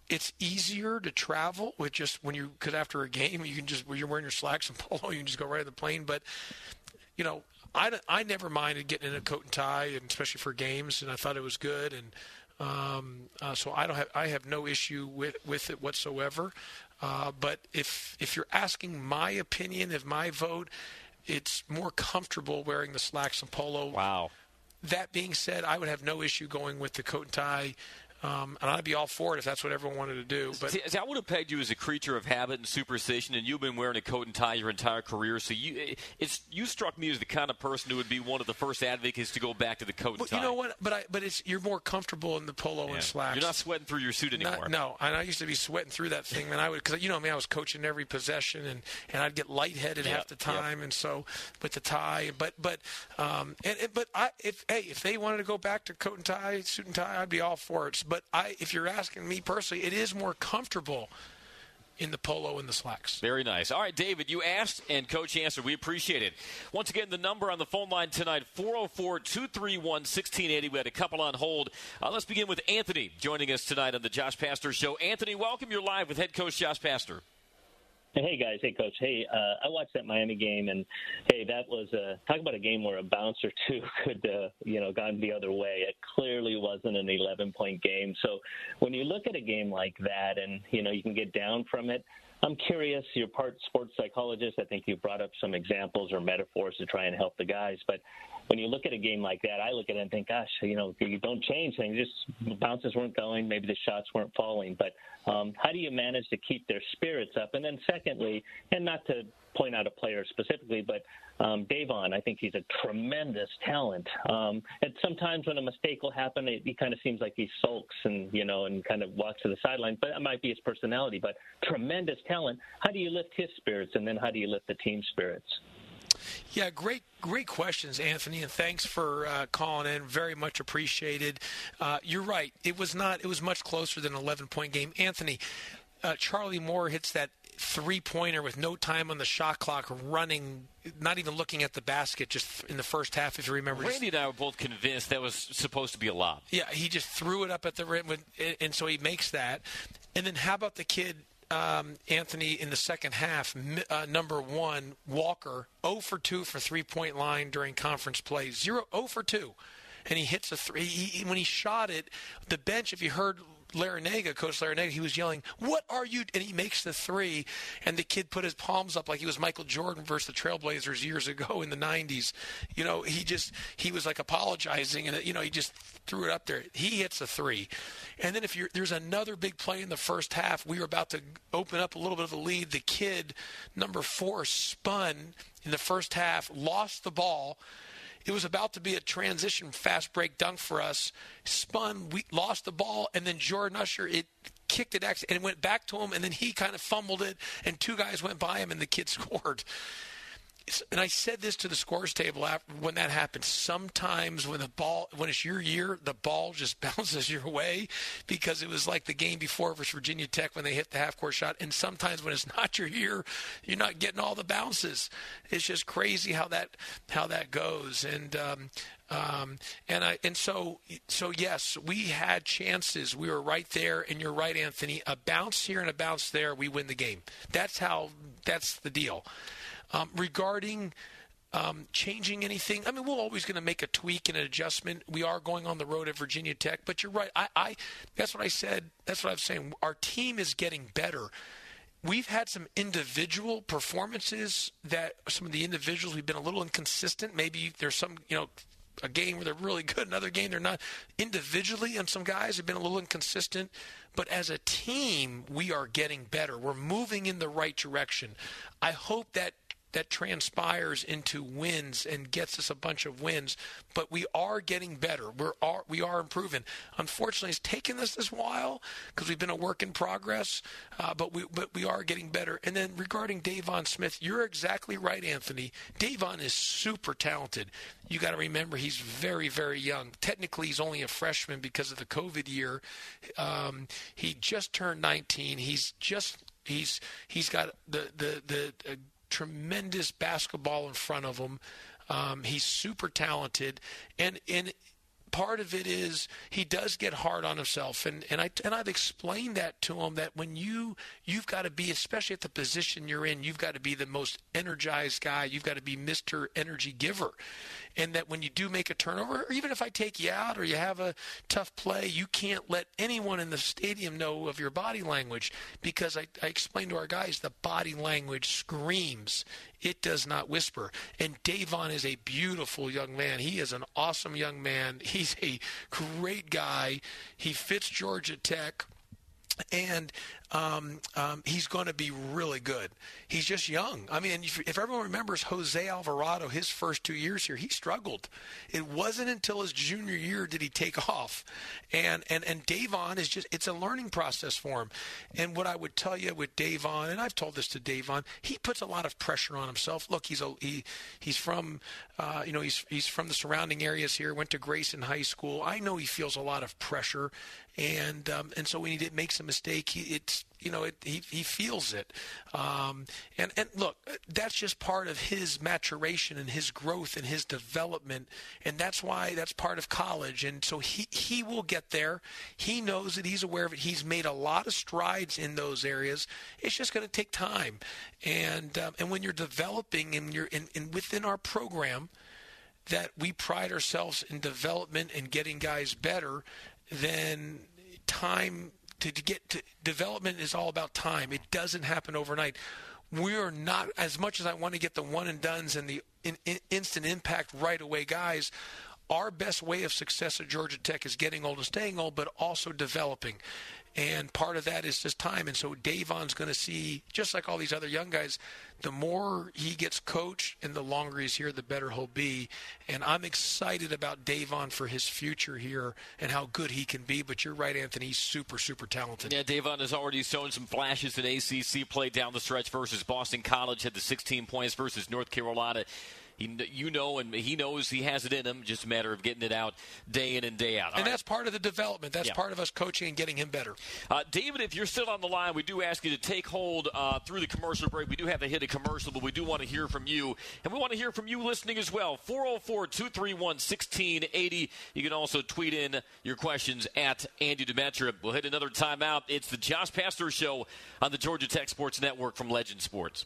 Speaker 3: it's easier to travel with just when you because after a game you can just when you're wearing your slacks and polo you can just go right to the plane. But you know, I, I never minded getting in a coat and tie, and especially for games, and I thought it was good. And um, uh, so I don't have I have no issue with with it whatsoever. Uh, but if if you're asking my opinion, if my vote, it's more comfortable wearing the slacks and polo.
Speaker 2: Wow.
Speaker 3: That being said, I would have no issue going with the coat and tie um, and I'd be all for it if that's what everyone wanted to do. But
Speaker 2: See, I would have pegged you as a creature of habit and superstition, and you've been wearing a coat and tie your entire career. So you, it's you struck me as the kind of person who would be one of the first advocates to go back to the coat and tie.
Speaker 3: You know what? But I, but it's you're more comfortable in the polo yeah. and slacks.
Speaker 2: You're not sweating through your suit anymore.
Speaker 3: Not, no, and I used to be sweating through that thing, man. I would because you know I me, mean, I was coaching every possession, and, and I'd get lightheaded yep, half the time, yep. and so with the tie. But but um, and, but I if hey if they wanted to go back to coat and tie, suit and tie, I'd be all for it. But I if you're asking me personally, it is more comfortable in the polo and the slacks.
Speaker 2: Very nice. All right, David, you asked and coach answered. We appreciate it. Once again, the number on the phone line tonight 404 231 1680. We had a couple on hold. Uh, let's begin with Anthony joining us tonight on the Josh Pastner Show. Anthony, welcome. You're live with head coach Josh Pastner.
Speaker 16: Hey guys, hey coach. Hey, uh, I watched that Miami game, and hey, that was uh, talk about a game where a bounce or two could, uh, you know, gone the other way. It clearly wasn't an 11 point game. So when you look at a game like that, and you know, you can get down from it. I'm curious. You're part sports psychologist. I think you brought up some examples or metaphors to try and help the guys. But when you look at a game like that, I look at it and think, gosh, you know, you don't change things. Just bounces weren't going, maybe the shots weren't falling. But um, how do you manage to keep their spirits up? And then secondly, and not to point out a player specifically, but um, Deivon, I think he's a tremendous talent. Um, and sometimes when a mistake will happen, it, he kind of seems like he sulks and you know and kind of walks to the sideline. But that might be his personality. But tremendous talent. How do you lift his spirits, and then how do you lift the team spirits?
Speaker 3: Yeah, great, great questions, Anthony, and thanks for uh, calling in. Very much appreciated. Uh, you're right. It was not. It was much closer than an 11 point game. Anthony, uh, Charlie Moore hits that three pointer with no time on the shot clock, running, not even looking at the basket, just in the first half. If you remember,
Speaker 2: Randy and I were both convinced that was supposed to be a lob.
Speaker 3: Yeah, he just threw it up at the rim, and so he makes that. And then how about the kid? Um, Anthony in the second half, uh, number one, Walker, 0 for 2 for three point line during conference play. 0, 0 for 2. And he hits a three. He, when he shot it, the bench, if you heard Larrañaga, Coach Larrañaga, he was yelling, "What are you?" And he makes the three, and the kid put his palms up like he was Michael Jordan versus the Trailblazers years ago in the '90s. You know, he just he was like apologizing, and you know he just threw it up there. He hits a three, and then if you're there's another big play in the first half, we were about to open up a little bit of a lead. The kid, number four, spun in the first half, lost the ball it was about to be a transition fast break dunk for us. Spun, we lost the ball, and then Jordan Usher it kicked it and it went back to him, and then he kind of fumbled it, and two guys went by him, and the kid scored and I said this to the scores table after, when that happens. Sometimes when the ball, when it's your year, the ball just bounces your way because it was like the game before versus Virginia Tech when they hit the half court shot. And sometimes when it's not your year, you're not getting all the bounces. It's just crazy how that how that goes. And um, um, and I and so so yes, we had chances. We were right there, and you're right, Anthony. A bounce here and a bounce there, we win the game. That's how. That's the deal. Um, regarding um, changing anything. I mean, we're always going to make a tweak and an adjustment. We are going on the road at Virginia Tech, but you're right. I, I that's what I said. That's what I was saying. Our team is getting better. We've had some individual performances that some of the individuals we've been a little inconsistent. Maybe there's some, you know, a game where they're really good, another game they're not. Individually, and some guys have been a little inconsistent, but as a team, we are getting better. We're moving in the right direction. I hope that that transpires into wins and gets us a bunch of wins. But we are getting better. We're are, we are improving. Unfortunately, it's taken us this while because we've been a work in progress. Uh, but we but we are getting better. And then regarding Deivon Smith, you're exactly right, Anthony. Deivon is super talented. You got to remember he's very very young. Technically, he's only a freshman because of the COVID year. Um, he just turned 19. He's just he's he's got the the the tremendous basketball in front of him. Um, he's super talented, and and part of it is he does get hard on himself and, and I and I've explained that to him that when you you've got to be especially at the position you're in you've got to be the most energized guy you've got to be Mr. energy giver and that when you do make a turnover, or even if I take you out or you have a tough play, you can't let anyone in the stadium know of your body language because I, I explained to our guys the body language screams. It does not whisper. And Deivon is a beautiful young man. He is an awesome young man. He's a great guy. He fits Georgia Tech and um, um, he's going to be really good. He's just young. I mean, if, if, everyone remembers Jose Alvarado, his first two years here, he struggled. It wasn't until his junior year did he take off. And and and Deivon is just it's a learning process for him. And what I would tell you with Deivon, and I've told this to Deivon, he puts a lot of pressure on himself. Look, he's a he he's from uh, you know he's he's from the surrounding areas here. Went to Grayson High School. I know he feels a lot of pressure, and um, and so when he makes a mistake, he, it's you know, it, he he feels it, um, and and look, that's just part of his maturation and his growth and his development, and that's why that's part of college, and so he he will get there. He knows it. He's aware of it. He's made a lot of strides in those areas. It's just going to take time, and um, and when you're developing and you're in, in within our program, that we pride ourselves in development and getting guys better, then time to, get to development is all about time. It doesn't happen overnight. we're not as much as I want to get the one and duns and the in, in, instant impact right away guys. Our best way of success at Georgia Tech is getting old and staying old, but also developing. And part of that is just time. And so Deivon's going to see, just like all these other young guys, the more he gets coached and the longer he's here, the better he'll be. And I'm excited about Deivon for his future here and how good he can be. But you're right, Anthony. He's super, super talented.
Speaker 2: Yeah, Deivon has already shown some flashes in ACC play down the stretch versus Boston College, had the 16 points versus North Carolina. He, you know, and he knows he has it in him. Just a matter of getting it out day in and day out.
Speaker 3: All and right. that's part of the development. That's yeah. part of us coaching and getting him better.
Speaker 2: Uh, David, if you're still on the line, we do ask you to take hold uh, through the commercial break. We do have to hit a commercial, but we do want to hear from you. And we want to hear from you listening as well. 404 231 1680. You can also tweet in your questions at Andy Demetra. We'll hit another timeout. It's the Josh Pastner Show on the Georgia Tech Sports Network from Legend Sports.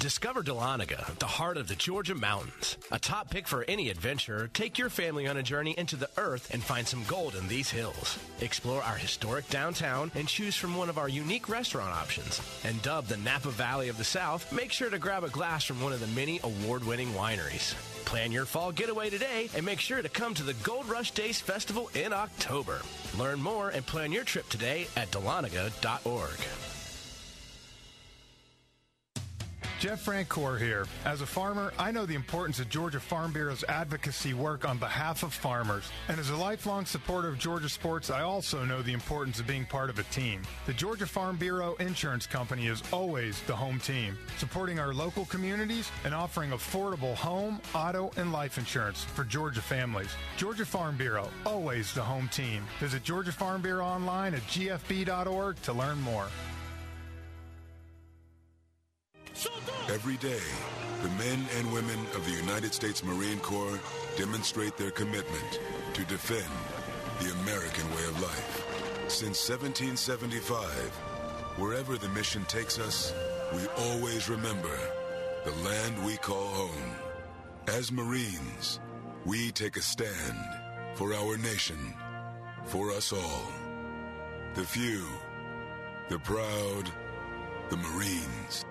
Speaker 10: Discover Dahlonega, the heart of the Georgia mountains. A top pick for any adventurer, take your family on a journey into the earth and find some gold in these hills. Explore our historic downtown and choose from one of our unique restaurant options. And dubbed the Napa Valley of the South, make sure to grab a glass from one of the many award-winning wineries. Plan your fall getaway today and make sure to come to the Gold Rush Days Festival in October. Learn more and plan your trip today at dahlonega.org.
Speaker 5: Jeff Francoeur here. As a farmer, I know the importance of Georgia Farm Bureau's advocacy work on behalf of farmers. And as a lifelong supporter of Georgia sports, I also know the importance of being part of a team. The Georgia Farm Bureau Insurance Company is always the home team, supporting our local communities and offering affordable home, auto, and life insurance for Georgia families. Georgia Farm Bureau, always the home team. Visit Georgia Farm Bureau online at gfb.org to learn more.
Speaker 4: Every day, the men and women of the United States Marine Corps demonstrate their commitment to defend the American way of life. Since 1775, wherever the mission takes us, we always remember the land we call home. As Marines, we take a stand for our nation, for us all. The few, the proud, the Marines.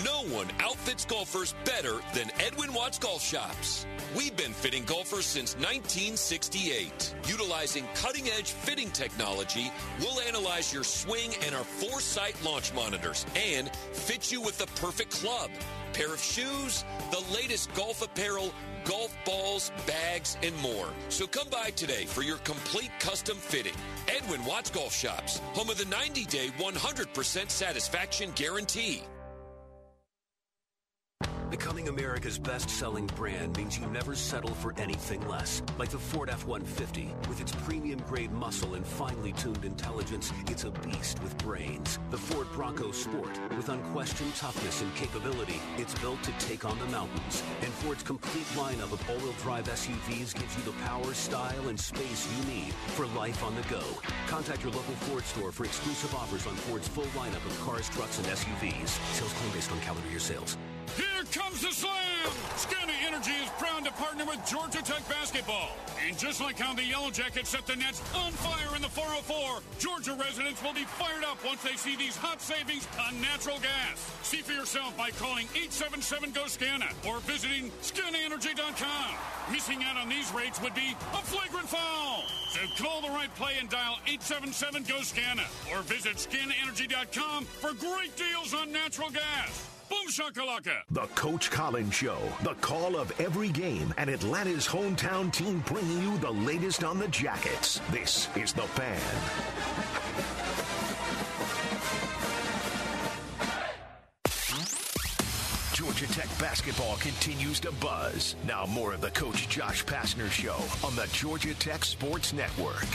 Speaker 6: No one outfits golfers better than Edwin Watts Golf Shops. We've been fitting golfers since 1968. Utilizing cutting edge fitting technology, we'll analyze your swing and our foresight launch monitors and fit you with the perfect club, pair of shoes, the latest golf apparel, golf balls, bags, and more. So come by today for your complete custom fitting. Edwin Watts Golf Shops, home of the 90 day 100% satisfaction guarantee.
Speaker 8: Becoming America's best-selling brand means you never settle for anything less. Like the Ford F-150. With its premium-grade muscle and finely tuned intelligence, it's a beast with brains. The Ford Bronco Sport. With unquestioned toughness and capability, it's built to take on the mountains. And Ford's complete lineup of all-wheel drive SUVs gives you the power, style, and space you need for life on the go. Contact your local Ford store for exclusive offers on Ford's full lineup of cars, trucks, and SUVs. Sales claim based on calendar year sales.
Speaker 9: Here comes the slam! SCANA Energy is proud to partner with Georgia Tech basketball. And just like how the Yellow Jackets set the Nets on fire in the 404, Georgia residents will be fired up once they see these hot savings on natural gas. See for yourself by calling 877-GO-SCANA or visiting SCANAenergy.com. Missing out on these rates would be a flagrant foul. So call the right play and dial 877-GO-SCANA or visit SCANAenergy.com for great deals on natural gas. Boom shakalaka.
Speaker 1: The Coach Collins Show. The call of every game and Atlanta's hometown team bringing you the latest on the Jackets. This is The Fan. Georgia Tech basketball continues to buzz. Now more of the Coach Josh Pastner Show on the Georgia Tech Sports Network.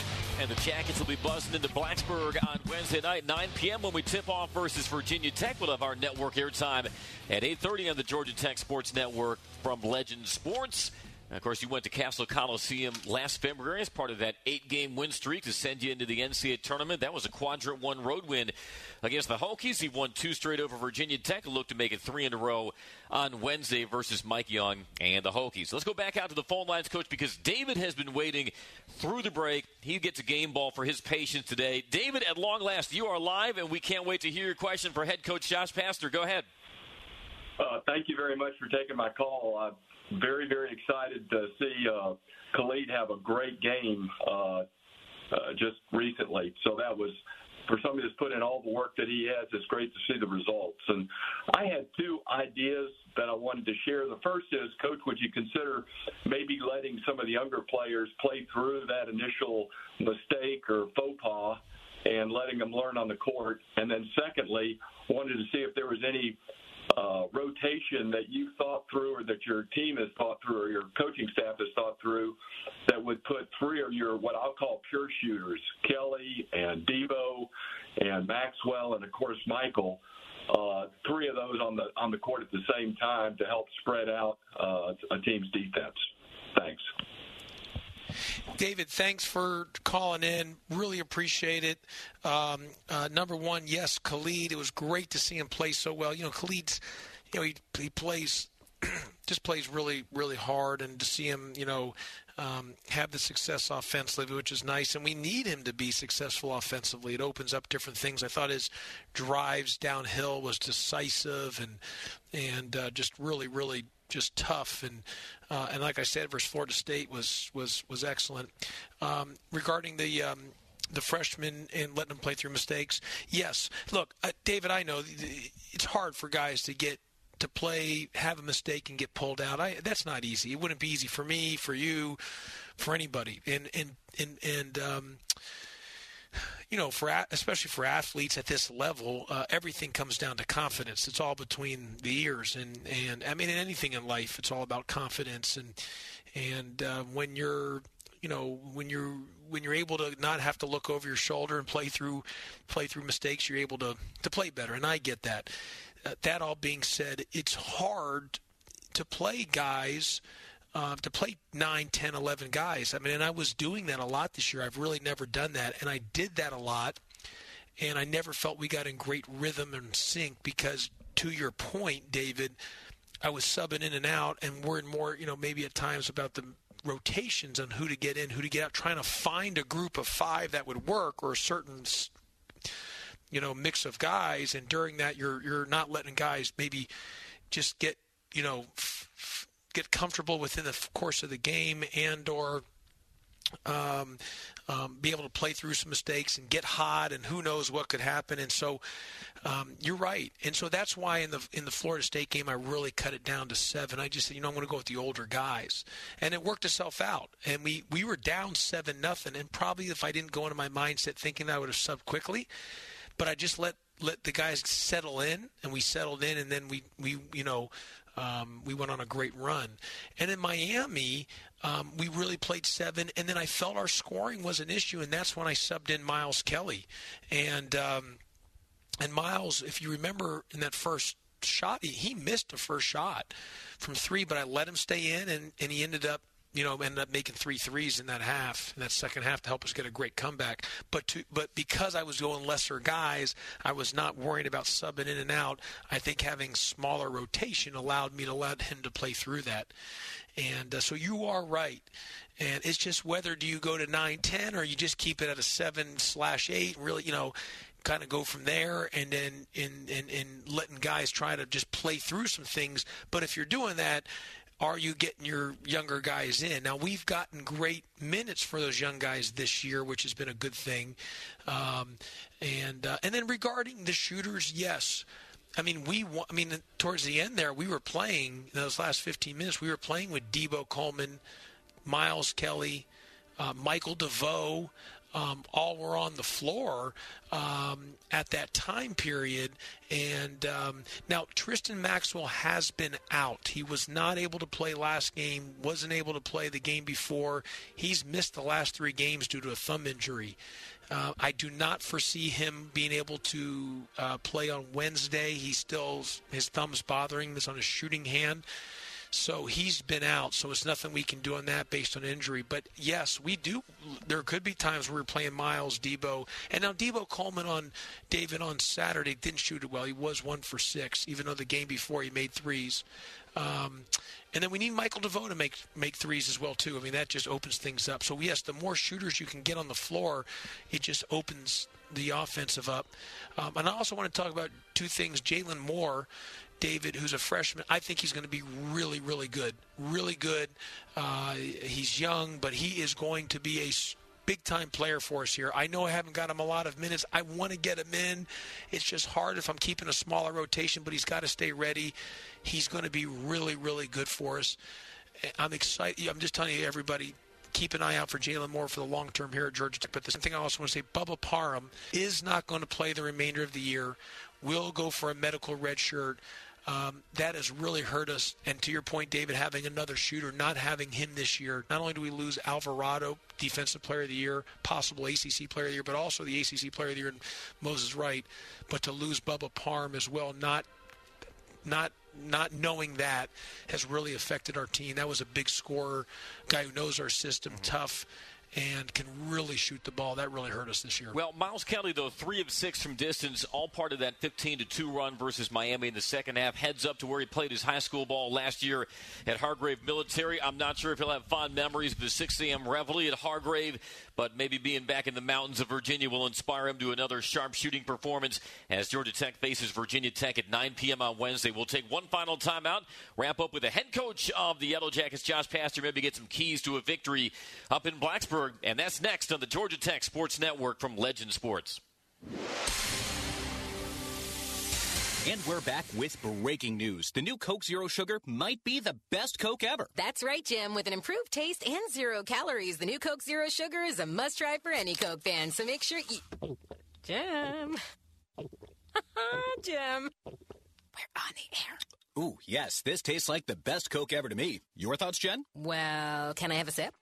Speaker 2: And the Jackets will be buzzing into Blacksburg on Wednesday night, 9 p.m. when we tip off versus Virginia Tech. We'll have our network airtime at 8.30 on the Georgia Tech Sports Network from Legend Sports. Of course, you went to Cassell Coliseum last February as part of that eight-game win streak to send you into the NCAA tournament. That was a quadrant one road win against the Hokies. He won two straight over Virginia Tech. Look to make it three in a row on Wednesday versus Mike Young and the Hokies. Let's go back out to the phone lines, Coach, because David has been waiting through the break. He gets a game ball for his patience today. David, at long last, you are live, and we can't wait to hear your question for head coach Josh Pastner. Go ahead.
Speaker 17: Uh, thank you very much for taking my call. Uh, very, very excited to see uh, Khalid have a great game uh, uh, just recently. So that was for somebody that's put in all the work that he has. It's great to see the results. And I had two ideas that I wanted to share. The first is, Coach, would you consider maybe letting some of the younger players play through that initial mistake or faux pas? And letting them learn on the court. And then, secondly, wanted to see if there was any uh, rotation that you thought through or that your team has thought through or your coaching staff has thought through that would put three of your what I'll call pure shooters, Kelly and Deebo and Maxwell and of course Michael, uh, three of those on the on the court at the same time to help spread out uh, a team's defense. Thanks.
Speaker 3: David, thanks for calling in. Really appreciate it. Um, uh, number one, yes, Khalid. It was great to see him play so well. You know, Khalid's, you know, he, he plays, just plays really, really hard, and to see him, you know, um, have the success offensively, which is nice, and we need him to be successful offensively. It opens up different things. I thought his drives downhill was decisive and and uh, just really, really just tough and uh, and like I said, versus Florida State was was was excellent. Um, regarding the um, the freshmen and letting them play through mistakes, yes. Look, uh, David, I know it's hard for guys to get to play, have a mistake, and get pulled out. I, that's not easy. It wouldn't be easy for me, for you, for anybody. And and and and um, you know, for especially for athletes at this level, uh, everything comes down to confidence. It's all between the ears, and and I mean, in anything in life, it's all about confidence. And and uh, when you're, you know, when you're when you're able to not have to look over your shoulder and play through play through mistakes, you're able to to play better. And I get that. Uh, that all being said, it's hard to play guys uh, to play 9, 10, 11 guys. I mean, and I was doing that a lot this year. I've really never done that. And I did that a lot. And I never felt we got in great rhythm and sync because, to your point, David, I was subbing in and out and worried more, you know, maybe at times about the rotations on who to get in, who to get out, trying to find a group of five that would work or a certain you know mix of guys and during that you're you're not letting guys maybe just get you know get comfortable within the course of the game and or um, um, be able to play through some mistakes and get hot and who knows what could happen. And so um, you're right. And so that's why in the in the Florida State game I really cut it down to seven. I just said you know I'm going to go with the older guys. And it worked itself out. And we we were down seven nothing. And probably if I didn't go into my mindset thinking that I would have subbed quickly but I just let let the guys settle in and we settled in and then we we you know um, we went on a great run. And in Miami, um, we really played seven, and then I felt our scoring was an issue, and that's when I subbed in Miles Kelly. And um, and Miles, if you remember in that first shot, he, missed the first shot from three, but I let him stay in, and, and he ended up you know, ended up making three threes in that half, in that second half to help us get a great comeback. But to, but because I was going lesser guys, I was not worrying about subbing in and out. I think having smaller rotation allowed me to let him to play through that. And uh, so you are right. And it's just whether do you go to nine ten or you just keep it at a seven slash eight. Really, you know, kind of go from there and then in, in letting guys try to just play through some things. But if you're doing that, are you getting your younger guys in? Now we've gotten great minutes for those young guys this year, which has been a good thing. Um, and uh, and then regarding the shooters, yes. I mean, we. I mean, towards the end there, we were playing those last 15 minutes. We were playing with Deebo Coleman, Miles Kelly, uh, Michael DeVoe, um, all were on the floor um, at that time period. And um, now Tristan Maxwell has been out. He was not able to play last game, wasn't able to play the game before. He's missed the last three games due to a thumb injury. Uh, I do not foresee him being able to uh, play on Wednesday. He still his thumb's bothering this on his shooting hand. So he's been out, so it's nothing we can do on that based on injury. But yes, we do. There could be times where we're playing Miles, Deebo, and now Deebo Coleman on David on Saturday didn't shoot it well. He was one for six, even though the game before he made threes. Um, and then we need Michael DeVoe to make make threes as well too. I mean that just opens things up. So yes, the more shooters you can get on the floor, it just opens the offensive up. Um, and I also want to talk about two things. Jalon Moore David, who's a freshman, I think he's going to be really, really good. Really good. Uh, he's young, but he is going to be a big time player for us here. I know I haven't got him a lot of minutes. I want to get him in. It's just hard if I'm keeping a smaller rotation, but he's got to stay ready. He's going to be really, really good for us. I'm excited. I'm just telling you, everybody, keep an eye out for Jalon Moore for the long term here at Georgia Tech. But the thing I also want to say, Bubba Parham is not going to play the remainder of the year. Will go for a medical red shirt. Um, that has really hurt us. And to your point, David, having another shooter, not having him this year, not only do we lose Alvarado, Defensive Player of the Year, possible ACC Player of the Year, but also the ACC Player of the Year, and Moses Wright, but to lose Bubba Parham as well, not not not knowing that has really affected our team. That was a big scorer, guy who knows our system, mm-hmm. tough and can really shoot the ball. That really hurt us this year.
Speaker 2: Well, Miles Kelly, though, three of six from distance, all part of that 15 to 2 run versus Miami in the second half. Heads up to where he played his high school ball last year at Hargrave Military. I'm not sure if he'll have fond memories of the 6 a.m. reveille at Hargrave but maybe being back in the mountains of Virginia will inspire him to another sharp shooting performance as Georgia Tech faces Virginia Tech at 9 p.m. on Wednesday. We'll take one final timeout, wrap up with the head coach of the Yellow Jackets, Josh Pastner, maybe get some keys to a victory up in Blacksburg, and that's next on the Georgia Tech Sports Network from Legend Sports.
Speaker 13: And we're back with breaking news. The new Coke Zero Sugar might be the best Coke ever.
Speaker 14: That's right, Jim. With an improved taste and zero calories, the new Coke Zero Sugar is a must try for any Coke fan. So make sure you. Jim. Jim. We're on the air.
Speaker 13: Ooh, yes, this tastes like the best Coke ever to me. Your thoughts, Jen?
Speaker 14: Well, can I have a sip?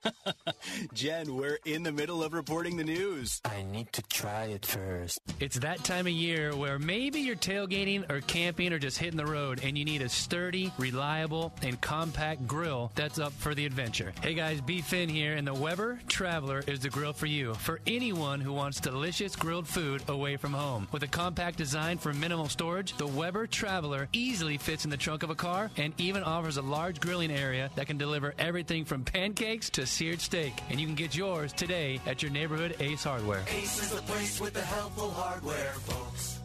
Speaker 13: Jen, we're in the middle of reporting the news.
Speaker 15: I need to try it first.
Speaker 11: It's that time of year where maybe you're tailgating or camping or just hitting the road and you need a sturdy, reliable, and compact grill that's up for the adventure. Hey guys, B. Finn here, and the Weber Traveler is the grill for you. For anyone who wants delicious grilled food away from home. With a compact design for minimal storage, the Weber Traveler easily fits in the trunk of a car and even offers a large grilling area that can deliver everything from pancakes to seared steak. And you can get yours today at your neighborhood Ace Hardware.
Speaker 12: Ace is the place with the helpful hardware, folks.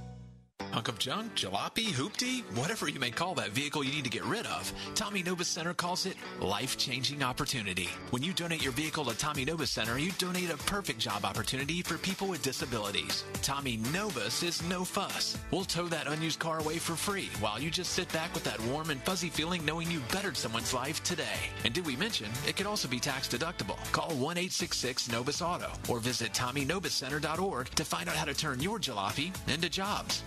Speaker 7: Hunk of junk, jalopy, hoopty, whatever you may call that vehicle you need to get rid of, Tommy Nobis Center calls it life-changing opportunity. When you donate your vehicle to Tommy Nobis Center, you donate a perfect job opportunity for people with disabilities. Tommy Nobis is no fuss. We'll tow that unused car away for free while you just sit back with that warm and fuzzy feeling knowing you bettered someone's life today. And did we mention it could also be tax deductible? Call 1-866-NOBIS Auto or visit TommyNobisCenter.org to find out how to turn your jalopy into jobs.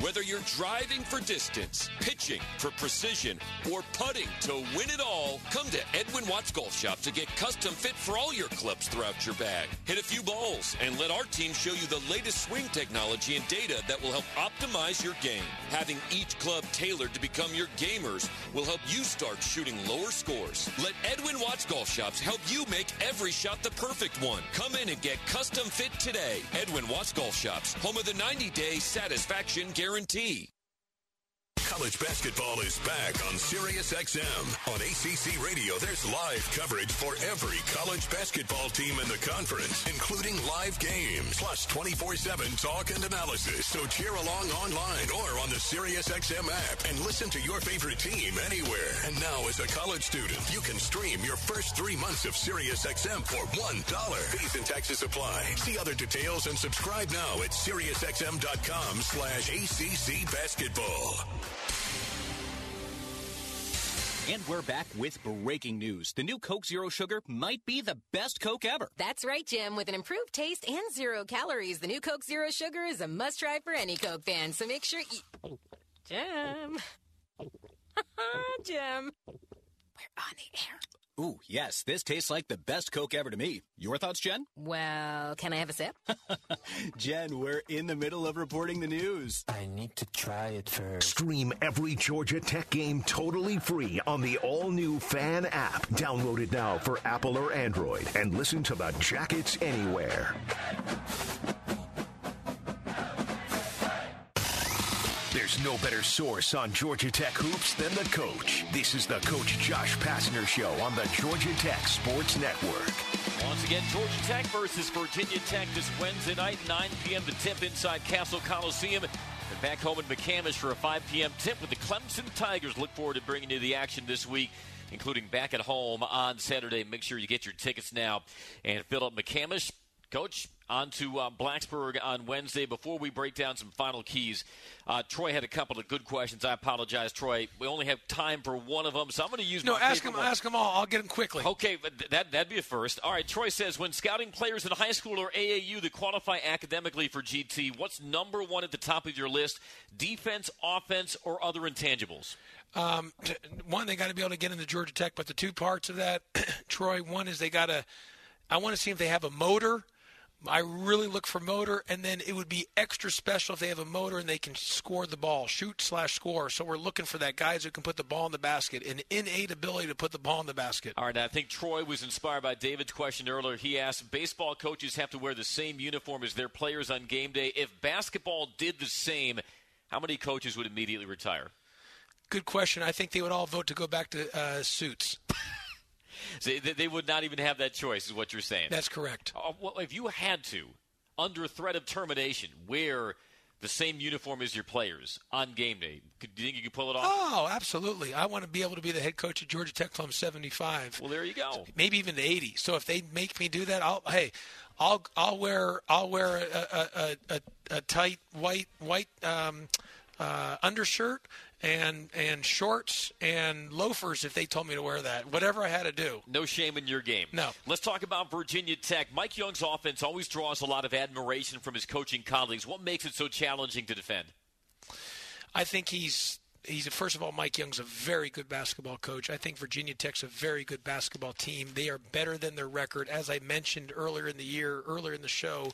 Speaker 6: Whether you're driving for distance, pitching for precision, or putting to win it all, come to Edwin Watts Golf Shop to get custom fit for all your clubs throughout your bag. Hit a few balls and let our team show you the latest swing technology and data that will help optimize your game. Having each club tailored to become your gamers will help you start shooting lower scores. Let Edwin Watts Golf Shops help you make every shot the perfect one. Come in and get custom fit today. Edwin Watts Golf Shops, home of the 90 day satisfaction guarantee guarantee.
Speaker 4: College basketball is back on SiriusXM. On ACC Radio, there's live coverage for every college basketball team in the conference, including live games, plus 24-7 talk and analysis. So cheer along online or on the SiriusXM app and listen to your favorite team anywhere. And now, as a college student, you can stream your first three months of SiriusXM for $1. Fees and taxes apply. See other details and subscribe now at SiriusXM.com slash ACC basketball.
Speaker 13: And we're back with breaking news. The new Coke Zero Sugar might be the best Coke ever.
Speaker 14: That's right, Jim. With an improved taste and zero calories, the new Coke Zero Sugar is a must try for any Coke fan. So make sure you. Jim. Jim. We're on the air.
Speaker 13: Ooh, yes, this tastes like the best Coke ever to me. Your thoughts, Jen?
Speaker 14: Well, can I have a sip?
Speaker 13: Jen, we're in the middle of reporting the news.
Speaker 15: I need to try it first.
Speaker 1: Stream every Georgia Tech game totally free on the all new Fan app. Download it now for Apple or Android and listen to the Jackets anywhere. There's no better source on Georgia Tech hoops than the coach. This is the Coach Josh Pastner Show on the Georgia Tech Sports Network.
Speaker 2: Once again, Georgia Tech versus Virginia Tech this Wednesday night, 9 p.m. The tip inside Cassell Coliseum. And back home in McCamish for a 5 p.m. tip with the Clemson Tigers. Look forward to bringing you the action this week including back at home on Saturday. Make sure you get your tickets now and fill up McCamish. Coach, on to uh, Blacksburg on Wednesday. Before we break down some final keys, uh, Troy had a couple of good questions. I apologize, Troy. We only have time for one of them, so I'm going to use
Speaker 3: no.
Speaker 2: my
Speaker 3: ask them.
Speaker 2: one.
Speaker 3: Ask them all. I'll get them quickly.
Speaker 2: Okay, but that that'd be a first. All right. Troy says when scouting players in high school or AAU that qualify academically for GT, what's number one at the top of your list? Defense, offense, or other intangibles?
Speaker 3: Um, one, they got to be able to get into Georgia Tech, but the two parts of that, Troy, one is they got to. I want to see if they have a motor. I really look for motor, and then it would be extra special if they have a motor and they can score the ball, shoot slash score. So we're looking for that guys who can put the ball in the basket, an innate ability to put the ball in the basket.
Speaker 2: All right, I think Troy was inspired by David's question earlier. He asked, baseball coaches have to wear the same uniform as their players on game day. If basketball did the same, how many coaches would immediately retire?
Speaker 3: Good question. I think they would all vote to go back to uh, suits.
Speaker 2: so they would not even have that choice, is what you're saying.
Speaker 3: That's correct.
Speaker 2: Uh, well, if you had to, under threat of termination, wear the same uniform as your players on game day, could, do you think you could pull it off?
Speaker 3: Oh, absolutely. I want to be able to be the head coach at Georgia Tech till I'm 75.
Speaker 2: Well, there you go.
Speaker 3: Maybe even 80. So if they make me do that, I'll hey, I'll I'll wear I'll wear a a, a, a tight white white um, uh, undershirt and and shorts and loafers if they told me to wear that. Whatever I had to do.
Speaker 2: No shame in your game.
Speaker 3: No.
Speaker 2: Let's talk about Virginia Tech. Mike Young's offense always draws a lot of admiration from his coaching colleagues. What makes it so challenging to defend?
Speaker 3: I think he's he's first of all Mike Young's a very good basketball coach. I think Virginia Tech's a very good basketball team. They are better than their record as I mentioned earlier in the year, earlier in the show.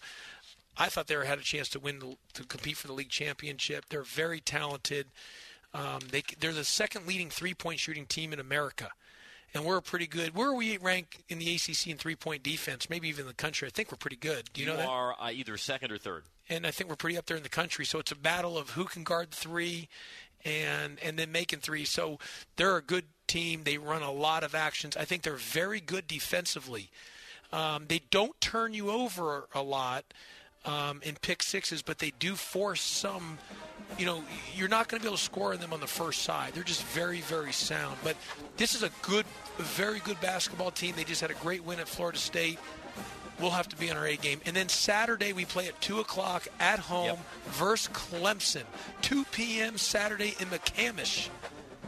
Speaker 3: I thought they had a chance to win the, to compete for the league championship. They're very talented. Um, they, they're the second leading three point shooting team in America. And we're pretty good. Where are we rank in the ACC in three point defense? Maybe even the country. I think we're pretty good. Do you,
Speaker 2: you
Speaker 3: know that?
Speaker 2: are uh, either second or third.
Speaker 3: And I think we're pretty up there in the country. So it's a battle of who can guard three and and then making three. So they're a good team. They run a lot of actions. I think they're very good defensively. Um, they don't turn you over a lot um, in pick sixes, but they do force some you know, you're not going to be able to score on them on the first side. They're just very, very sound. But this is a good, very good basketball team. They just had a great win at Florida State. We'll have to be on our A game. And then Saturday we play at two o'clock at home yep. versus Clemson. 2 p.m. Saturday in McCamish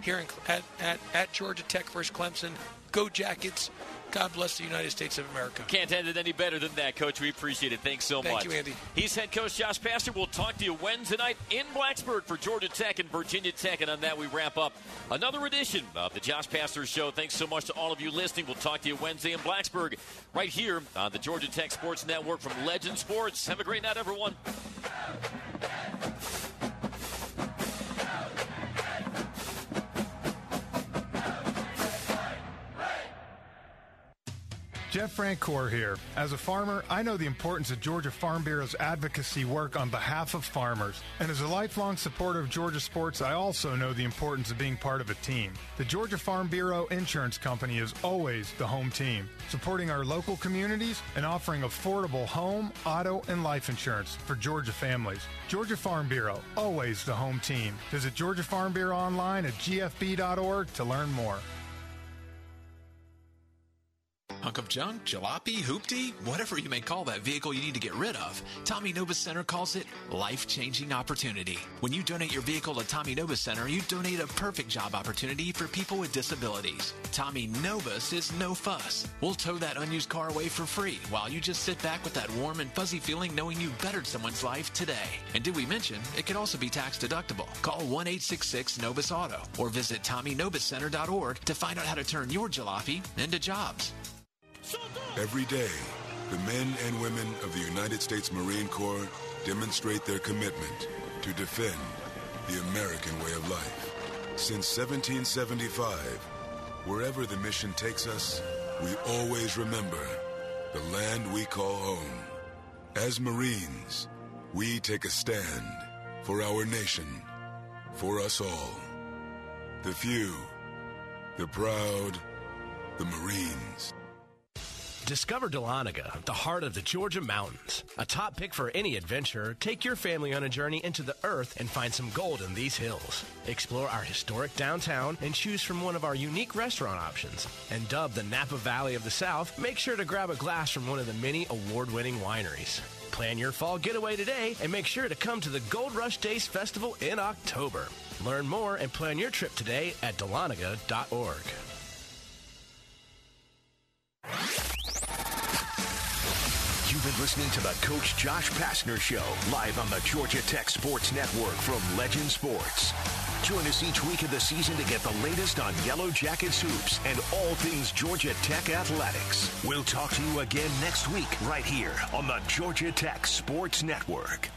Speaker 3: here in, at, at, at Georgia Tech versus Clemson. Go Jackets. God bless the United States of America.
Speaker 2: Can't end it any better than that, Coach. We appreciate it. Thanks so
Speaker 3: Thank
Speaker 2: much.
Speaker 3: Thank you, Andy.
Speaker 2: He's head coach Josh Pastner. We'll talk to you Wednesday night in Blacksburg for Georgia Tech and Virginia Tech. And on that, we wrap up another edition of the Josh Pastner Show. Thanks so much to all of you listening. We'll talk to you Wednesday in Blacksburg, right here on the Georgia Tech Sports Network from Legend Sports. Have a great night, everyone.
Speaker 5: Jeff Francoeur here. As a farmer, I know the importance of Georgia Farm Bureau's advocacy work on behalf of farmers. And as a lifelong supporter of Georgia sports, I also know the importance of being part of a team. The Georgia Farm Bureau Insurance Company is always the home team, supporting our local communities and offering affordable home, auto, and life insurance for Georgia families. Georgia Farm Bureau, always the home team. Visit Georgia Farm Bureau online at gfb.org to learn more.
Speaker 7: Hunk of junk, jalopy, hoopty, whatever you may call that vehicle you need to get rid of, Tommy Nobis Center calls it life-changing opportunity. When you donate your vehicle to Tommy Nobis Center, you donate a perfect job opportunity for people with disabilities. Tommy Nobis is no fuss. We'll tow that unused car away for free while you just sit back with that warm and fuzzy feeling knowing you bettered someone's life today. And did we mention it could also be tax deductible? Call 1-866-NOBIS Auto or visit TommyNobisCenter.org to find out how to turn your jalopy into jobs.
Speaker 4: Every day, the men and women of the United States Marine Corps demonstrate their commitment to defend the American way of life. Since 1775, wherever the mission takes us, we always remember the land we call home. As Marines, we take a stand for our nation, for us all. The few, the proud, the Marines.
Speaker 10: Discover Dahlonega, the heart of the Georgia mountains. A top pick for any adventure, take your family on a journey into the earth and find some gold in these hills. Explore our historic downtown and choose from one of our unique restaurant options. And dubbed the Napa Valley of the South, make sure to grab a glass from one of the many award winning wineries. Plan your fall getaway today and make sure to come to the Gold Rush Days Festival in October. Learn more and plan your trip today at dahlonega.org.
Speaker 1: You've been listening to the Coach Josh Pastner Show, live on the Georgia Tech Sports Network from Legend Sports. Join us each week of the season to get the latest on Yellow Jackets hoops and all things Georgia Tech athletics. We'll talk to you again next week, right here on the Georgia Tech Sports Network.